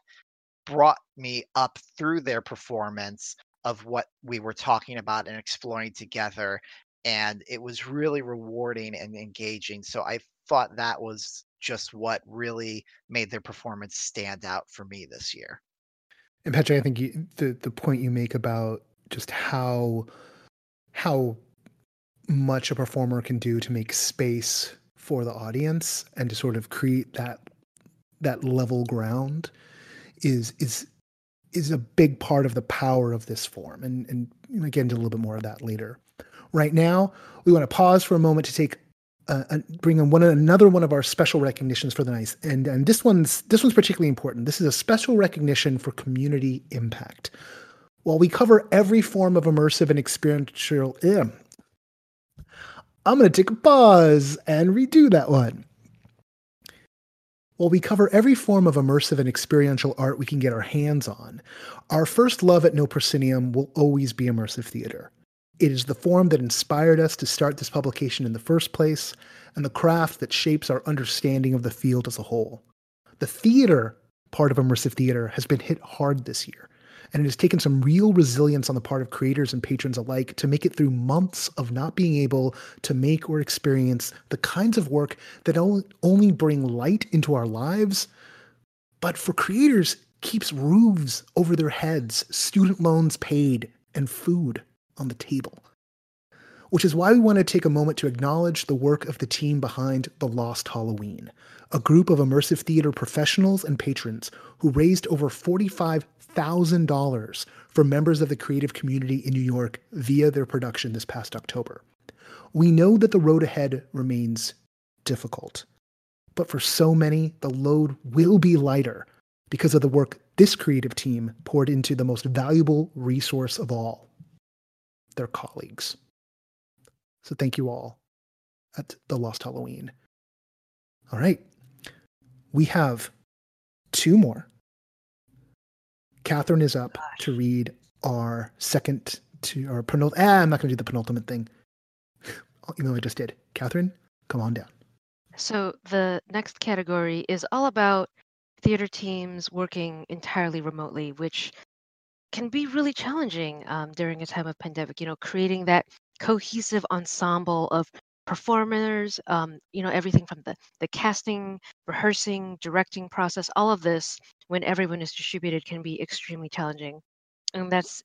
brought me up through their performance of what we were talking about and exploring together and it was really rewarding and engaging so i thought that was just what really made their performance stand out for me this year. And Patrick, I think you, the the point you make about just how how much a performer can do to make space for the audience and to sort of create that that level ground is is is a big part of the power of this form. And and know, get into a little bit more of that later. Right now, we want to pause for a moment to take uh, bring in one another one of our special recognitions for the night, and and this one's this one's particularly important. This is a special recognition for community impact. While we cover every form of immersive and experiential, I'm going to take a pause and redo that one. While we cover every form of immersive and experiential art we can get our hands on, our first love at No Proscenium will always be immersive theater. It is the form that inspired us to start this publication in the first place, and the craft that shapes our understanding of the field as a whole. The theater part of immersive theater has been hit hard this year, and it has taken some real resilience on the part of creators and patrons alike to make it through months of not being able to make or experience the kinds of work that only bring light into our lives, but for creators keeps roofs over their heads, student loans paid, and food on the table. Which is why we want to take a moment to acknowledge the work of the team behind The Lost Halloween, a group of immersive theater professionals and patrons who raised over $45,000 for members of the creative community in New York via their production this past October. We know that the road ahead remains difficult, but for so many, the load will be lighter because of the work this creative team poured into the most valuable resource of all their colleagues. So thank you all at The Lost Halloween. All right. We have two more. Kathryn is up to read our second to our penultimate. Ah, I'm not going to do the penultimate thing, even though I just did. Kathryn, come on down. So the next category is all about theater teams working entirely remotely, which can be really challenging um, during a time of pandemic. You know, creating that cohesive ensemble of performers, um, you know, everything from the the casting, rehearsing, directing process, all of this when everyone is distributed can be extremely challenging, and that's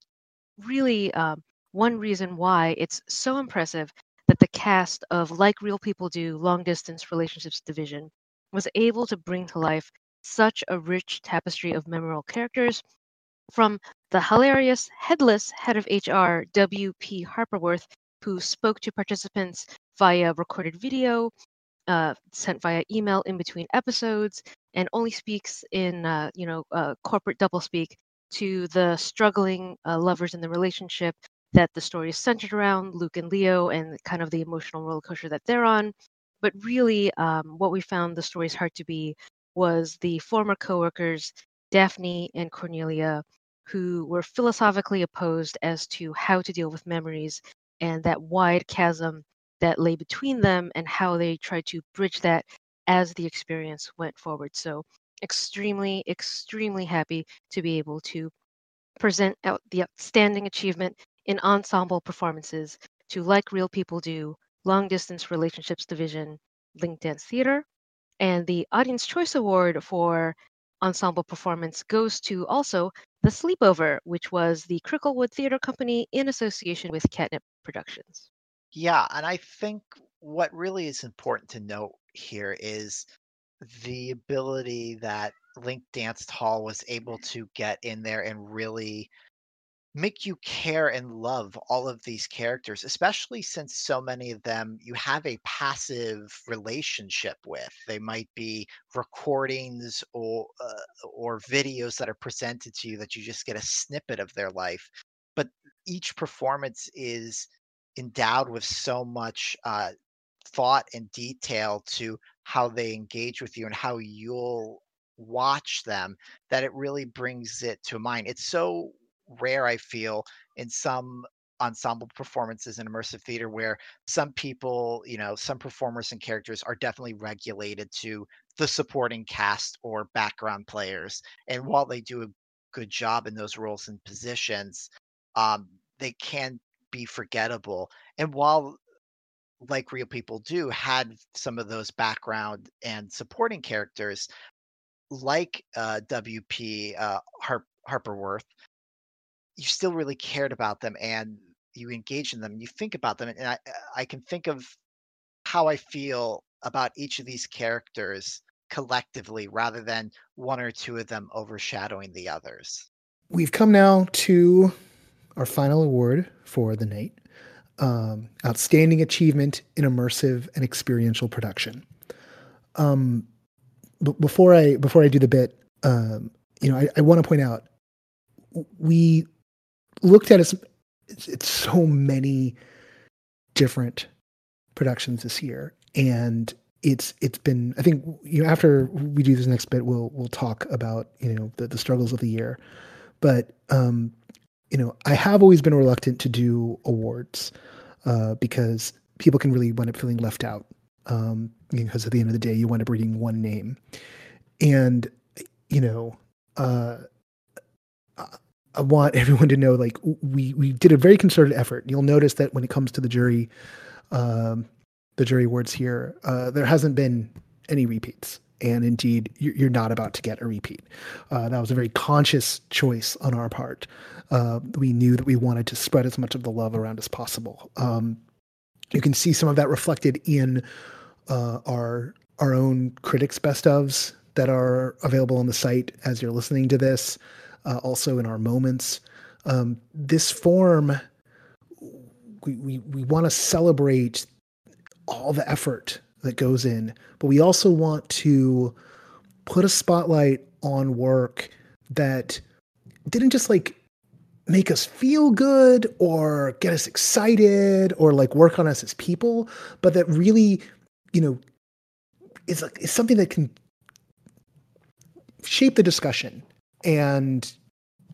really um, one reason why it's so impressive that the cast of Like Real People Do Long Distance Relationships Division was able to bring to life such a rich tapestry of memorable characters from the hilarious headless head of HR, W.P. Harperworth, who spoke to participants via recorded video, uh, sent via email in between episodes, and only speaks in, uh, you know, uh, corporate doublespeak to the struggling uh, lovers in the relationship that the story is centered around, Luke and Leo, and kind of the emotional roller coaster that they're on. But really, um, what we found the story's heart to be was the former coworkers Daphne and Cornelia, who were philosophically opposed as to how to deal with memories and that wide chasm that lay between them and how they tried to bridge that as the experience went forward. So, extremely, extremely happy to be able to present out the outstanding achievement in ensemble performances to Like Real People Do, Long Distance Relationships Division, Link Dance Theater. And the Audience Choice Award for ensemble performance goes to also The Sleepover, which was the Cricklewood Theater Company in association with Catnip Productions. Yeah, and I think what really is important to note here is the ability that Link Danced Hall was able to get in there and really make you care and love all of these characters, especially since so many of them you have a passive relationship with. They might be recordings or uh, or videos that are presented to you that you just get a snippet of their life, but each performance is endowed with so much uh, thought and detail to how they engage with you and how you'll watch them that it really brings it to mind. It's so rare, I feel, in some ensemble performances in immersive theater where some people, you know, some performers and characters are definitely regulated to the supporting cast or background players. And while they do a good job in those roles and positions, um, they can be forgettable. And while like real people do had some of those background and supporting characters like uh, WP uh, Harp, Harperworth, you still really cared about them and you engage in them and you think about them. And I, I can think of how I feel about each of these characters collectively rather than one or two of them overshadowing the others. We've come now to our final award for the night um, Outstanding Achievement in Immersive and Experiential Production. Um, b- before I before I do the bit, um, you know, I, I want to point out we looked at it, it's, so many different productions this year, and it's it's been I think you know after we do this next bit, we'll we'll talk about you know the, the struggles of the year, but um, you know, I have always been reluctant to do awards uh, because people can really wind up feeling left out. Um, because at the end of the day, you wind up reading one name, and you know, uh, I want [LAUGHS] everyone to know like we we did a very concerted effort. You'll notice that when it comes to the jury, um, the jury awards here, uh, there hasn't been any repeats and indeed you're not about to get a repeat. Uh, that was a very conscious choice on our part. Uh, we knew that we wanted to spread as much of the love around as possible. Um, you can see some of that reflected in uh, our our own critics best ofs that are available on the site as you're listening to this. Uh, also in our moments, um, this form we we, we want to celebrate all the effort that goes in, but we also want to put a spotlight on work that didn't just like make us feel good or get us excited or like work on us as people, but that really, you know, is, is something that can shape the discussion and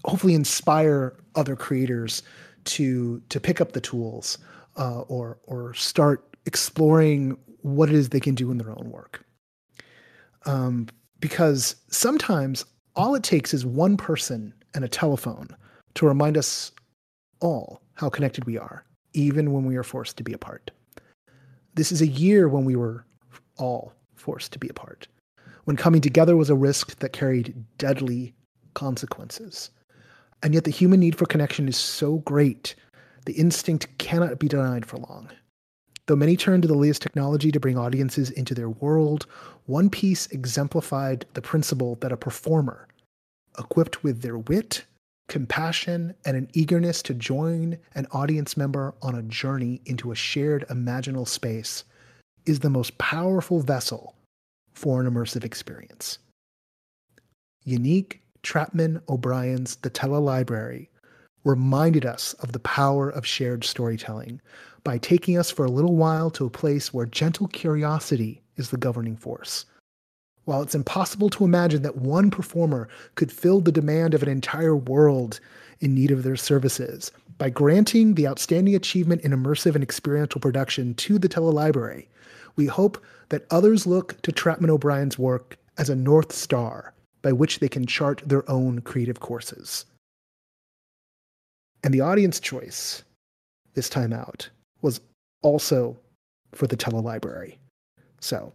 hopefully inspire other creators to to pick up the tools uh, or or start exploring what it is they can do in their own work. Um, because sometimes all it takes is one person and a telephone to remind us all how connected we are, even when we are forced to be apart. This is a year when we were all forced to be apart, when coming together was a risk that carried deadly consequences. And yet the human need for connection is so great, the instinct cannot be denied for long. Though many turned to the latest technology to bring audiences into their world, One Piece exemplified the principle that a performer, equipped with their wit, compassion, and an eagerness to join an audience member on a journey into a shared imaginal space, is the most powerful vessel for an immersive experience. Yannick Trapman O'Brien's The Telelibrary reminded us of the power of shared storytelling by taking us for a little while to a place where gentle curiosity is the governing force, While it's impossible to imagine that one performer could fill the demand of an entire world in need of their services, by granting the Outstanding Achievement in Immersive and Experiential Production to the Telelibrary, we hope that others look to Trapman O'Brien's work as a North Star by which they can chart their own creative courses. And the audience choice this time out was also for the Telelibrary. So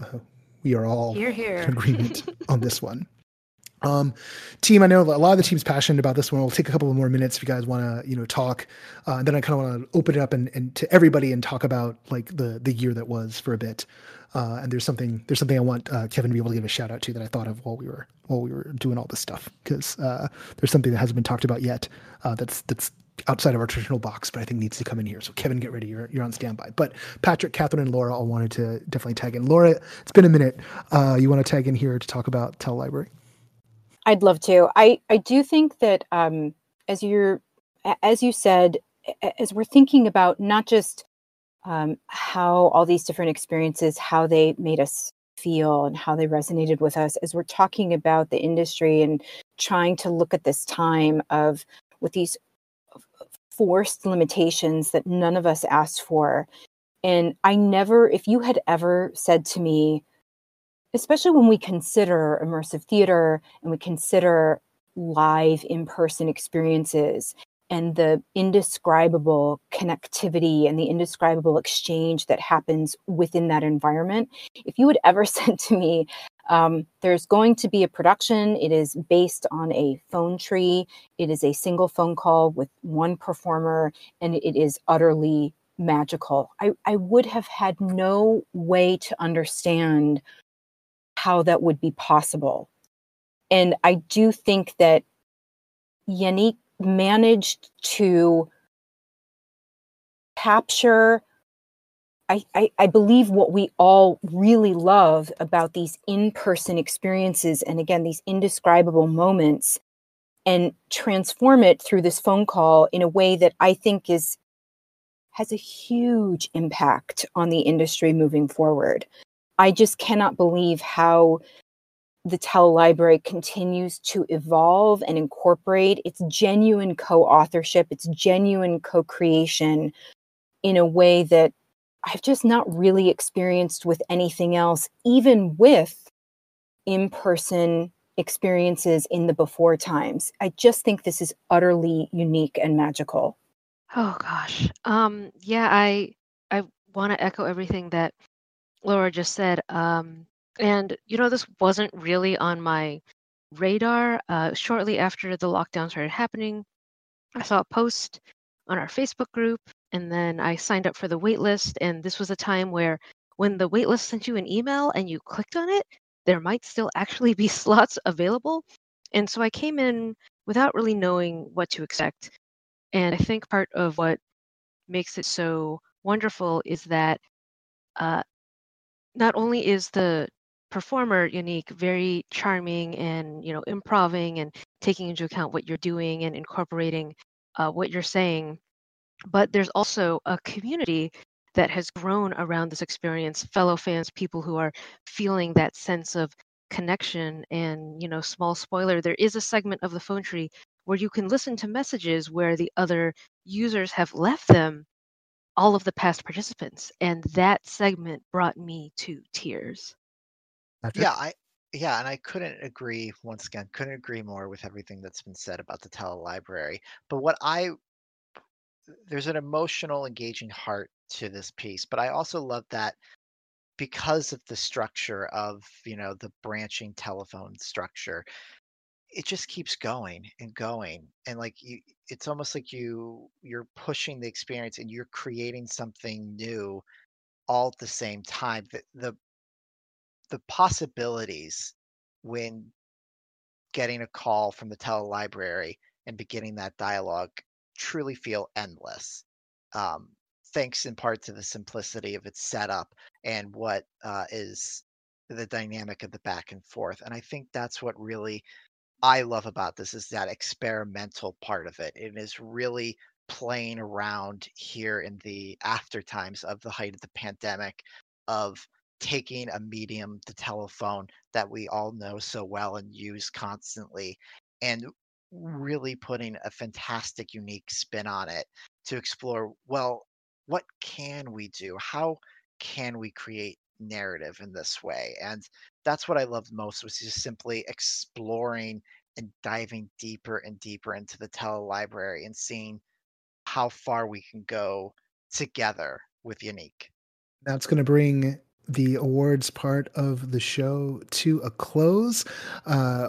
uh, we are all Here, here. in agreement [LAUGHS] on this one. Um, team, I know a lot of the team's passionate about this one. We'll take a couple more minutes if you guys want to, you know, talk. Uh, and then I kind of want to open it up and, and to everybody and talk about like the the year that was for a bit. Uh, and there's something there's something I want uh, Kevin to be able to give a shout out to that I thought of while we were while we were doing all this stuff because uh, there's something that hasn't been talked about yet uh, that's that's outside of our traditional box, but I think needs to come in here. So Kevin, get ready. You're you're on standby. But Patrick, Kathryn, and Laura all wanted to definitely tag in. Laura, it's been a minute. Uh, you want to tag in here to talk about Telelibrary? I'd love to. I I do think that um, as you're as you said, as we're thinking about not just um, how all these different experiences, how they made us feel and how they resonated with us, as we're talking about the industry and trying to look at this time of with these forced limitations that none of us asked for. And I never, if you had ever said to me, especially when we consider immersive theater and we consider live in person experiences and the indescribable connectivity and the indescribable exchange that happens within that environment. If you had [LAUGHS] ever said to me, um, there's going to be a production, it is based on a phone tree, it is a single phone call with one performer, and it is utterly magical, I, I would have had no way to understand how that would be possible. And I do think that Yannick managed to capture, I, I, I believe, what we all really love about these in person experiences and again, these indescribable moments and transform it through this phone call in a way that I think is has a huge impact on the industry moving forward. I just cannot believe how the Telelibrary continues to evolve and incorporate its genuine co authorship, its genuine co creation in a way that I've just not really experienced with anything else, even with in person experiences in the before times. I just think this is utterly unique and magical. Oh gosh. Um yeah, I I want to echo everything that Laura just said. Um and you know this wasn't really on my radar. Uh shortly after the lockdown started happening, I saw a post on our Facebook group and then I signed up for the waitlist. and this was a time where when the waitlist sent you an email and you clicked on it, there might still actually be [LAUGHS] slots available. And so I came in without really knowing what to expect. And I think part of what makes it so wonderful is that uh, not only is the performer unique, very charming, and you know, improving and taking into account what you're doing and incorporating uh, what you're saying, but there's also a community that has grown around this experience. Fellow fans, people who are feeling that sense of connection, and you know, small spoiler, there is a segment of the phone tree where you can listen to messages where the other users have left them all of the past participants and that segment brought me to tears Patrick? Yeah, I yeah, and I couldn't agree once again, couldn't agree more with everything that's been said about the telelibrary. But what I there's an emotional, engaging heart to this piece, but I also love that because of the structure of, you know, the branching telephone structure, it just keeps going and going. And like you it's almost like you you're pushing the experience and you're creating something new all at the same time. The the the possibilities when getting a call from the telelibrary and beginning that dialogue truly feel endless. Um, thanks in part to the simplicity of its setup and what uh, is the dynamic of the back and forth. And I think that's what really I love about this is that experimental part of it. It is really playing around here in the after times of the height of the pandemic of taking a medium, the telephone, that we all know so well and use constantly, and really putting a fantastic, unique spin on it to explore well, what can we do? How can we create narrative in this way? And that's what I loved most was just simply exploring and diving deeper and deeper into the tele library and seeing how far we can go together with Yannick. That's going to bring the awards part of the show to a close. Uh,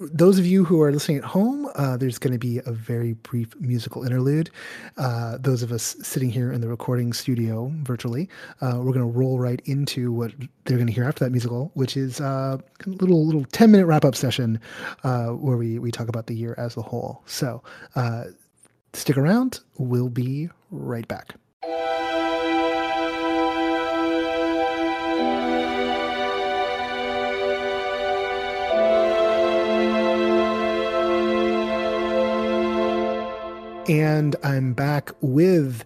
those of you who are listening at home, uh, there's going to be a very brief musical interlude. Uh, those of us sitting here in the recording studio virtually, uh, we're going to roll right into what they're going to hear after that musical, which is uh, a little little ten minute wrap up session uh, where we we talk about the year as a whole. So uh, stick around. We'll be right back. And I'm back with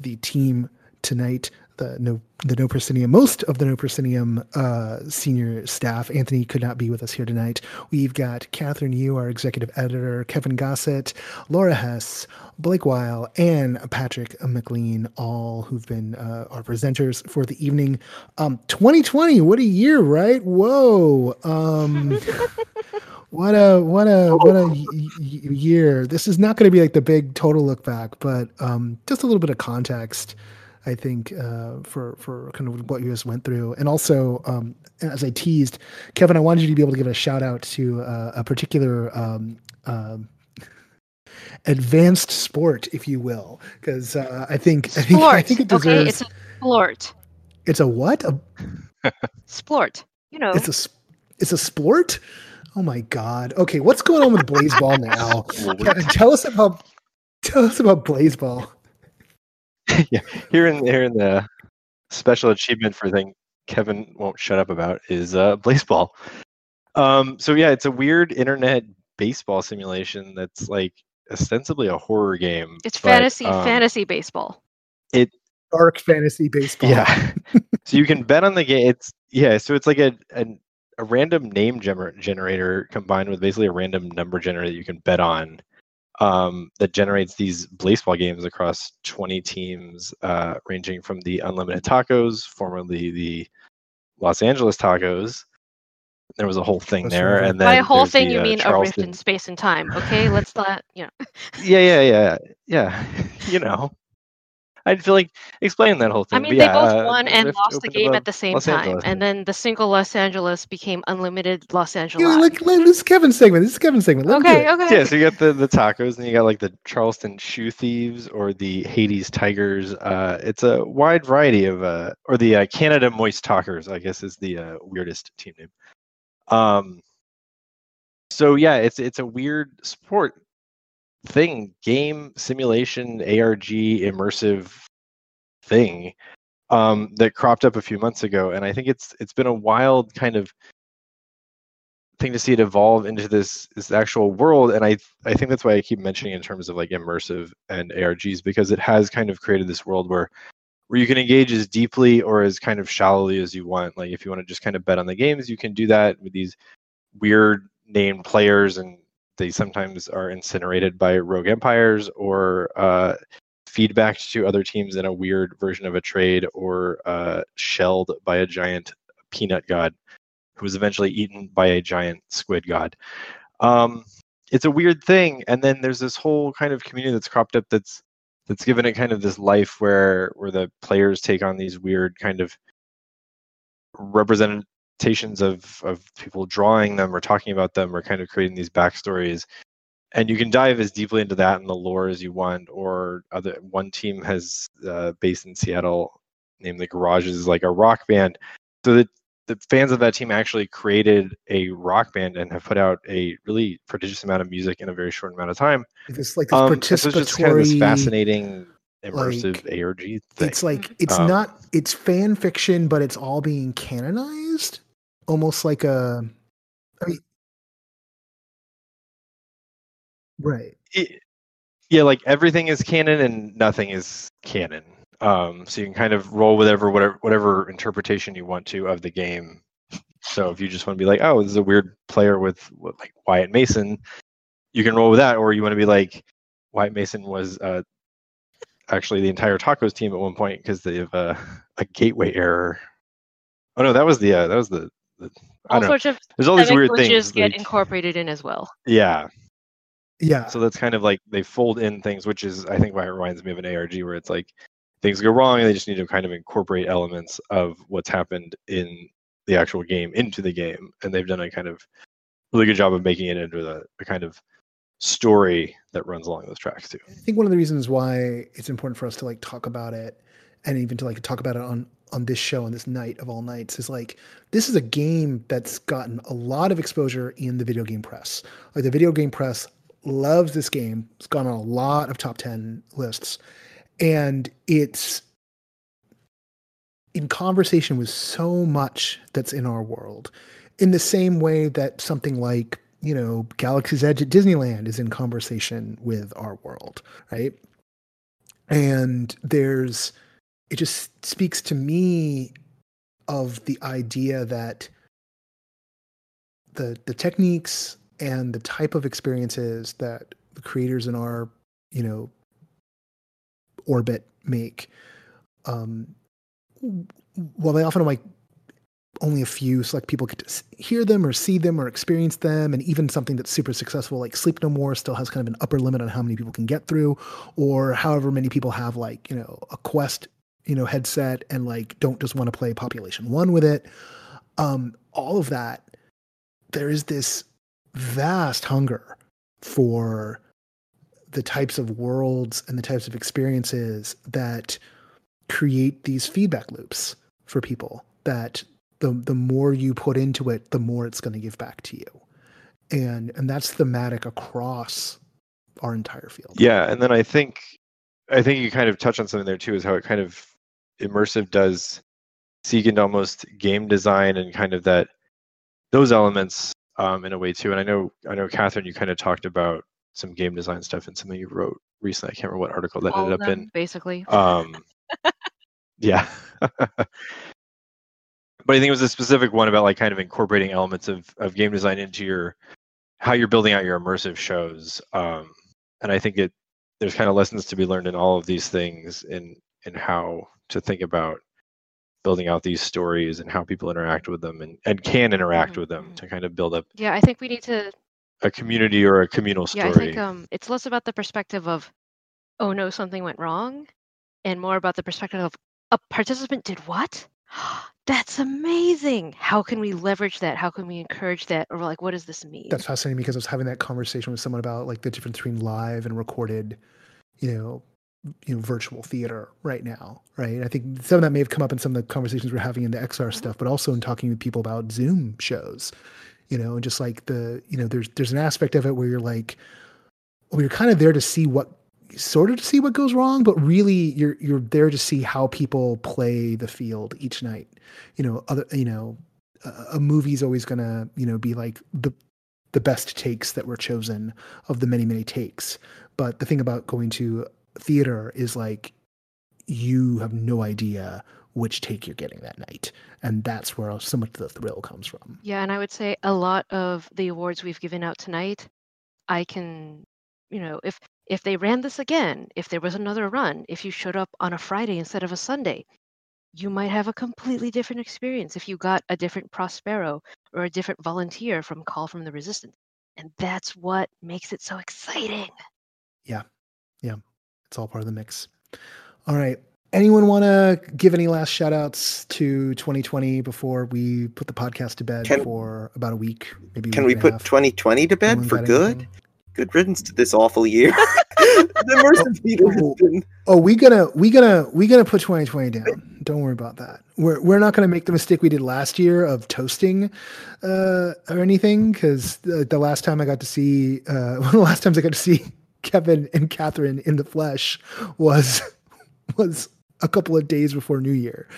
the team tonight. The no, the No Proscenium, most of the No Proscenium uh, senior staff. Anthony could not be with us here tonight. We've got Kathryn Yu, our executive editor, Kevin Gossett, Laura Hess, Blake Weil, and Patrick McLean, all who've been uh, our presenters for the evening. Um, 2020, what a year, right? Whoa. Um, [LAUGHS] What a what a what a y- y- year! This is not going to be like the big total look back, but um, just a little bit of context, I think, uh, for for kind of what you just went through, and also um, as I teased, Kevin, I wanted you to be able to give a shout out to uh, a particular um, um, advanced sport, if you will, because uh, I think I think I think it deserves. Okay, it's a sport. It's a what? A, sport. You know. It's a it's a sport. Oh my God. Okay, what's going on with Blaseball now? [LAUGHS] Kevin, tell us about tell us about Blaseball. [LAUGHS] yeah, here in here in the special achievement for thing Kevin won't shut up about is uh, Blaseball. Um, so yeah, it's a weird internet baseball simulation that's like ostensibly a horror game. It's but, fantasy um, fantasy baseball. It dark fantasy baseball. Yeah. [LAUGHS] so you can bet on the game. It's yeah. So it's like a an a random name gener- generator combined with basically a random number generator that you can bet on um, that generates these baseball games across 20 teams, uh, ranging from the Unlimited Tacos, formerly the Los Angeles Tacos. There was a whole thing That's there, right. and then by a whole thing the, you uh, mean Charleston... a rift in space and time. Okay, let's not, you know. [LAUGHS] yeah, yeah, yeah, yeah. [LAUGHS] you know, I feel like explaining that whole thing. I mean, they yeah, both uh, won and lost the game at the same Los time, Angeles. and then the single Los Angeles became unlimited Los Angeles. Yeah, like, like, this is Kevin's segment. This is Kevin's segment. Let okay, okay. Yeah, so you got the the tacos, and you got like the Charleston Shoe Thieves or the Hades Tigers. Uh, it's a wide variety of, uh, or the uh, Canada Moist Talkers, I guess, is the uh, weirdest team name. Um, so yeah, it's it's a weird sport thing, game simulation, ARG, immersive thing um, that cropped up a few months ago, and I think it's it's been a wild kind of thing to see it evolve into this this actual world, and I I think that's why I keep mentioning in terms of like immersive and ARGs because it has kind of created this world where where you can engage as deeply or as kind of shallowly as you want. Like if you want to just kind of bet on the games, you can do that with these weird named players and they sometimes are incinerated by rogue umpires or uh, feedback to other teams in a weird version of a trade or uh, shelled by a giant peanut god who was eventually eaten by a giant squid god. Um, it's a weird thing, and then there's this whole kind of community that's cropped up that's that's given it kind of this life where where the players take on these weird kind of representations of of people drawing them or talking about them or kind of creating these backstories and you can dive as deeply into that and the lore as you want or other one team has uh, based in seattle named the garages is like a rock band so that the fans of that team actually created a rock band and have put out a really prodigious amount of music in a very short amount of time. It's like this um, participatory, so it's just kind of this fascinating immersive like, ARG thing. It's like it's um, not it's fan fiction, but it's all being canonized, almost like a. I mean, Right. It, yeah, like everything is canon and nothing is canon. Um, so you can kind of roll whatever whatever whatever interpretation you want to of the game. So if you just want to be like, oh, this is a weird player with, like Wyatt Mason, you can roll with that, or you want to be like, Wyatt Mason was uh, actually the entire tacos team at one point because they have uh, a gateway error. Oh no, that was the uh, that was the, All don't know. sorts of There's all these weird things. get like- incorporated in as well. yeah, Yeah. so that's kind of like they fold in things, which is I think why it reminds me of an ARG where it's like things go wrong and they just need to kind of incorporate elements of what's happened in the actual game into the game, and they've done a kind of really good job of making it into a, a kind of story that runs along those tracks too. I think one of the reasons why it's important for us to like talk about it and even to like talk about it on on this show on this night of all nights is like this is a game that's gotten a lot of exposure in the video game press. Like the video game press loves this game. It's gone on a lot of top 10 lists and it's in conversation with so much that's in our world in the same way that something like you know galaxy's edge at disneyland is in conversation with our world right and there's it just speaks to me of the idea that the the techniques and the type of experiences that the creators in our you know orbit make um while they often like only a few select people get to hear them or see them or experience them and even something that's super successful like sleep no more still has kind of an upper limit on how many people can get through or however many people have like you know a quest you know headset and like don't just want to play population one with it. Um all of that there is this vast hunger for the types of worlds and the types of experiences that create these feedback loops for people that the the more you put into it the more it's going to give back to you. And and that's thematic across our entire field. Yeah, and then I think I think you kind of touch on something there too, is how it kind of immersive does seek into almost game design and kind of that those elements um, in a way too. And I know I know Kathryn, you kind of talked about some game design stuff in something you wrote recently. I can't remember what article that All ended up them, in. basically. Um, yeah. [LAUGHS] but I think it was a specific one about like kind of incorporating elements of, of game design into your how you're building out your immersive shows. Um, and I think it there's kind of lessons to be learned in all of these things in in how to think about building out these stories and how people interact with them and, and can interact Mhm, with them mhm. to kind of build up yeah, I think we need to a community or a communal story. Yeah, I think um, it's less about the perspective of, oh no, something went wrong, and more about the perspective of a participant did what? [GASPS] That's amazing. How can we leverage that? How can we encourage that? Or like, what does this mean? that's fascinating because I was having that conversation with someone about like the difference between live and recorded, you know, you know, virtual theater right now, right? I think some of that may have come up in some of the conversations we're having in the XR mm-hmm. stuff, but also in talking with people about Zoom shows, you know, and just like the, you know, there's there's an aspect of it where you're like, well, you're kind of there to see what sort of to see what goes wrong, but really you're you're there to see how people play the field each night. You know, other you know, a, a movie's always gonna you know be like the the best takes that were chosen of the many many takes. But the thing about going to theater is like you have no idea which take you're getting that night, and that's where so much of the thrill comes from. Yeah, and I would say a lot of the awards we've given out tonight, I can, you know, if if they ran this again, if there was another run, if you showed up on a Friday instead of a Sunday, you might have a completely different experience if you got a different Prospero or a different volunteer from Call from the Resistance. And that's what makes it so exciting. It's all part of the mix. All right. Anyone want to give any last shout outs to 2020 before we put the podcast to bed Can- for about a week? Maybe Can we put 2020 to bed Anyone for good? anything? Good riddance to this awful year. [LAUGHS] the theater has Oh. been Oh, we gonna we gonna we gonna put 2020 down. Don't worry about that. We're we're not gonna make the mistake we did last year of toasting uh, or anything because the, the last time I got to see uh, one [LAUGHS] of the last times I got to see Kevin and Kathryn in the flesh was [LAUGHS] was a couple of days before New Year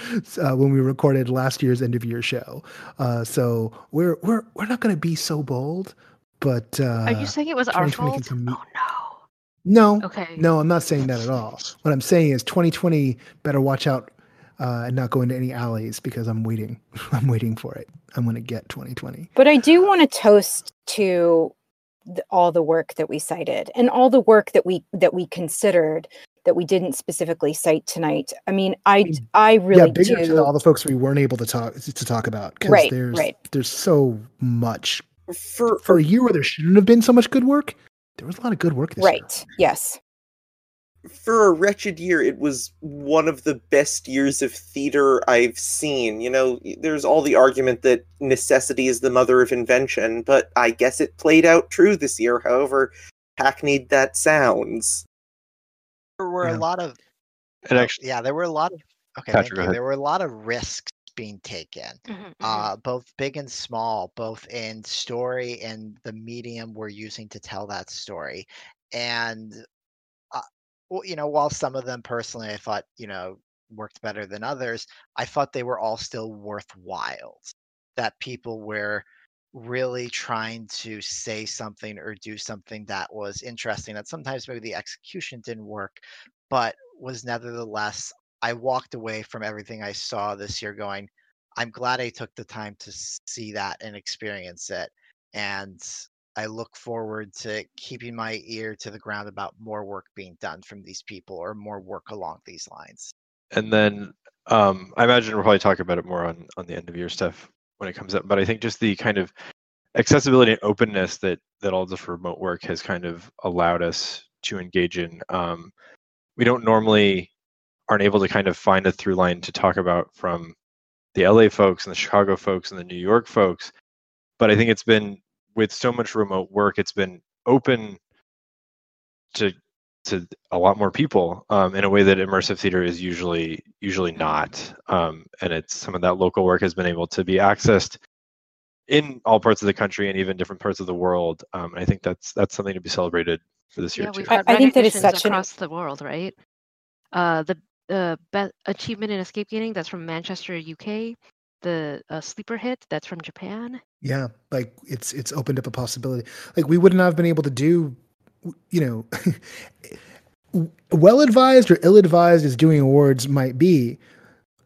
uh, when we recorded last year's end of year show. Uh, so we're we're we're not gonna be so bold, but uh, Are you saying it was our 2020 can fault? come- Oh no. No, Okay. no, I'm not saying that at all. What I'm saying is 2020 better watch out uh, and not go into any alleys because I'm waiting. [LAUGHS] I'm waiting for it. I'm going to get 2020. But I do want to toast to the, all the work that we cited and all the work that we that we considered that we didn't specifically cite tonight. I mean, I mean, I yeah, really bigger to all the folks we weren't able to talk to talk about because Right, there's right. there's so much For for a year where there shouldn't have been so much good work. There was a lot of good work this year. Right. Yes. For a wretched year, it was one of the best years of theater I've seen. You know, there's all the argument that necessity is the mother of invention, but I guess it played out true this year, however hackneyed that sounds. There were Yeah. a lot of And oh, actually, yeah, there were a lot of okay. Patrick, thank you. There were a lot of risks being taken, Mhm, mhm. uh, both big and small, both in story and the medium we're using to tell that story. And uh, well, you know, while some of them personally I thought you know worked better than others, I thought they were all still worthwhile. That people were really trying to say something or do something that was interesting. That sometimes maybe the execution didn't work, but was nevertheless. I walked away from everything I saw this year going, I'm glad I took the time to see that and experience it. And I look forward to keeping my ear to the ground about more work being done from these people or more work along these lines. and then um, I imagine we'll probably talk about it more on on the end of year stuff when it comes up. But I think just the kind of accessibility and openness that that all this remote work has kind of allowed us to engage in. Um, we don't normally aren't able to kind of find a through line to talk about from the LA folks and the Chicago folks and the New York folks. But I think it's been with so much remote work, it's been open to to a lot more people um, in a way that immersive theater is usually usually not. Um, and it's some of that local work has been able to be accessed in all parts of the country and even different parts of the world. Um, and I think that's that's something to be celebrated for this year Yeah, too. we've I- had I think that is recognitions such an- across the world, right? Uh, the uh, be- achievement in escape gaming that's from Manchester, UK. The uh, sleeper hit that's from Japan. Yeah, like it's it's opened up a possibility. Like we would not have been able to do, you know, [LAUGHS] well advised or ill advised as doing awards might be.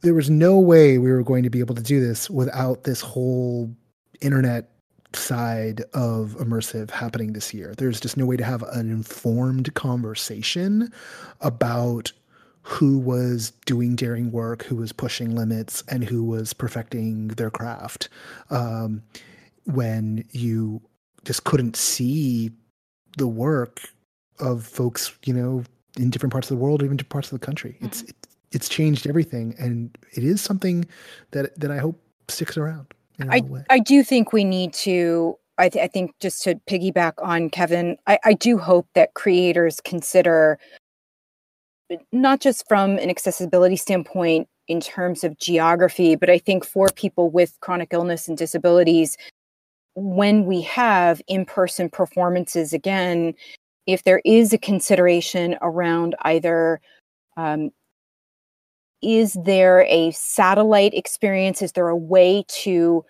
There was no way we were going to be able to do this without this whole internet side of immersive happening this year. There's just no way to have an informed conversation about who was doing daring work, who was pushing limits, and who was perfecting their craft. Um, when you just couldn't see the work of folks, you know, in different parts of the world, or even different parts of the country. It's mm-hmm. it, it's changed everything, and it is something that that I hope sticks around. In a way. I do think we need to. I, th- I think just to piggyback on Kevin, I, I do hope that creators consider not just from an accessibility standpoint in terms of geography, but I think for people with chronic illness and disabilities, when we have in person performances again, if there is a consideration around either um, is there a satellite experience? Is there a way to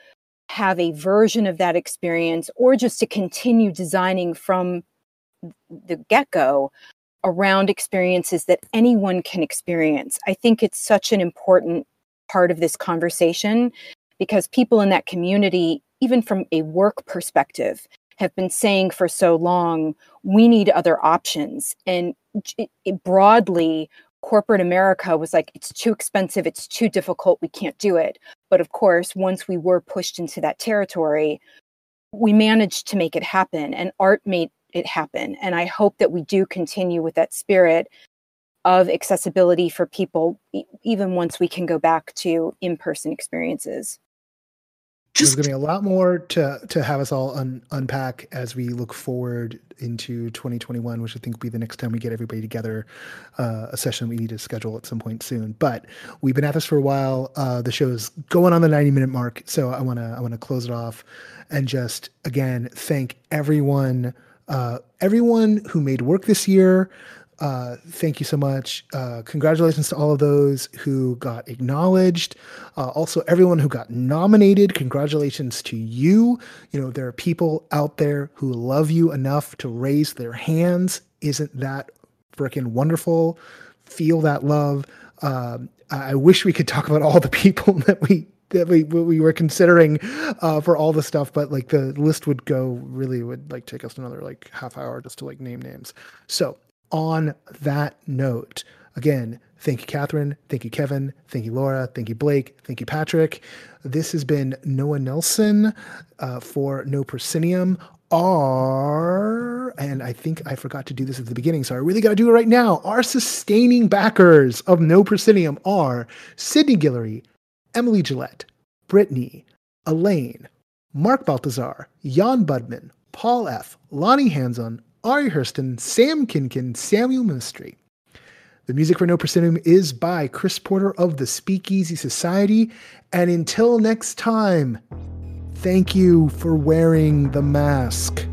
have a version of that experience or just to continue designing from the get go around experiences that anyone can experience? I think it's such an important part of this conversation because people in that community, even from a work perspective, have been saying for so long, we need other options. And j- it, broadly, corporate America was like, it's too expensive, it's too difficult, we can't do it. But of course, once we were pushed into that territory, we managed to make it happen, and art made it happen. And I hope that we do continue with that spirit of accessibility for people, even once we can go back to in person experiences. There's going to be a lot more to to have us all un, unpack as we look forward into 2021, which I think will be the next time we get everybody together. Uh, a session we need to schedule at some point soon. But we've been at this for a while. Uh, the is going on the 90 minute mark, so I want to I want to close it off and just again thank everyone uh, everyone who made work this year. Uh, thank you so much. Uh, congratulations to all of those who got acknowledged. Uh, also, everyone who got nominated, congratulations to you. You know, there are people out there who love you enough to raise their hands. Isn't that freaking wonderful? Feel that love. Um, I wish we could talk about all the people [LAUGHS] that we that we we were considering uh, for all the stuff, but like the list would go really would like take us another like half hour just to like name names. So on that note, again, thank you, Kathryn. Thank you, Kevin. Thank you, Laura. Thank you, Blake. Thank you, Patrick. This has been Noah Nelson uh, for No Proscenium. Are, and I think I forgot to do this at the beginning, so I really got to do it right now. Our sustaining backers of No Proscenium are Sydney Guillory, Emily Gillette, Brittany, Elaine, Mark Baltazar, Jan Budman, Paul F., Lonnie Hanson, Ari Hurston, Sam Kinkin, Samuel Ministry. The music for No Proscenium is by Chris Porter of the Speakeasy Society. And until next time, thank you for wearing the mask.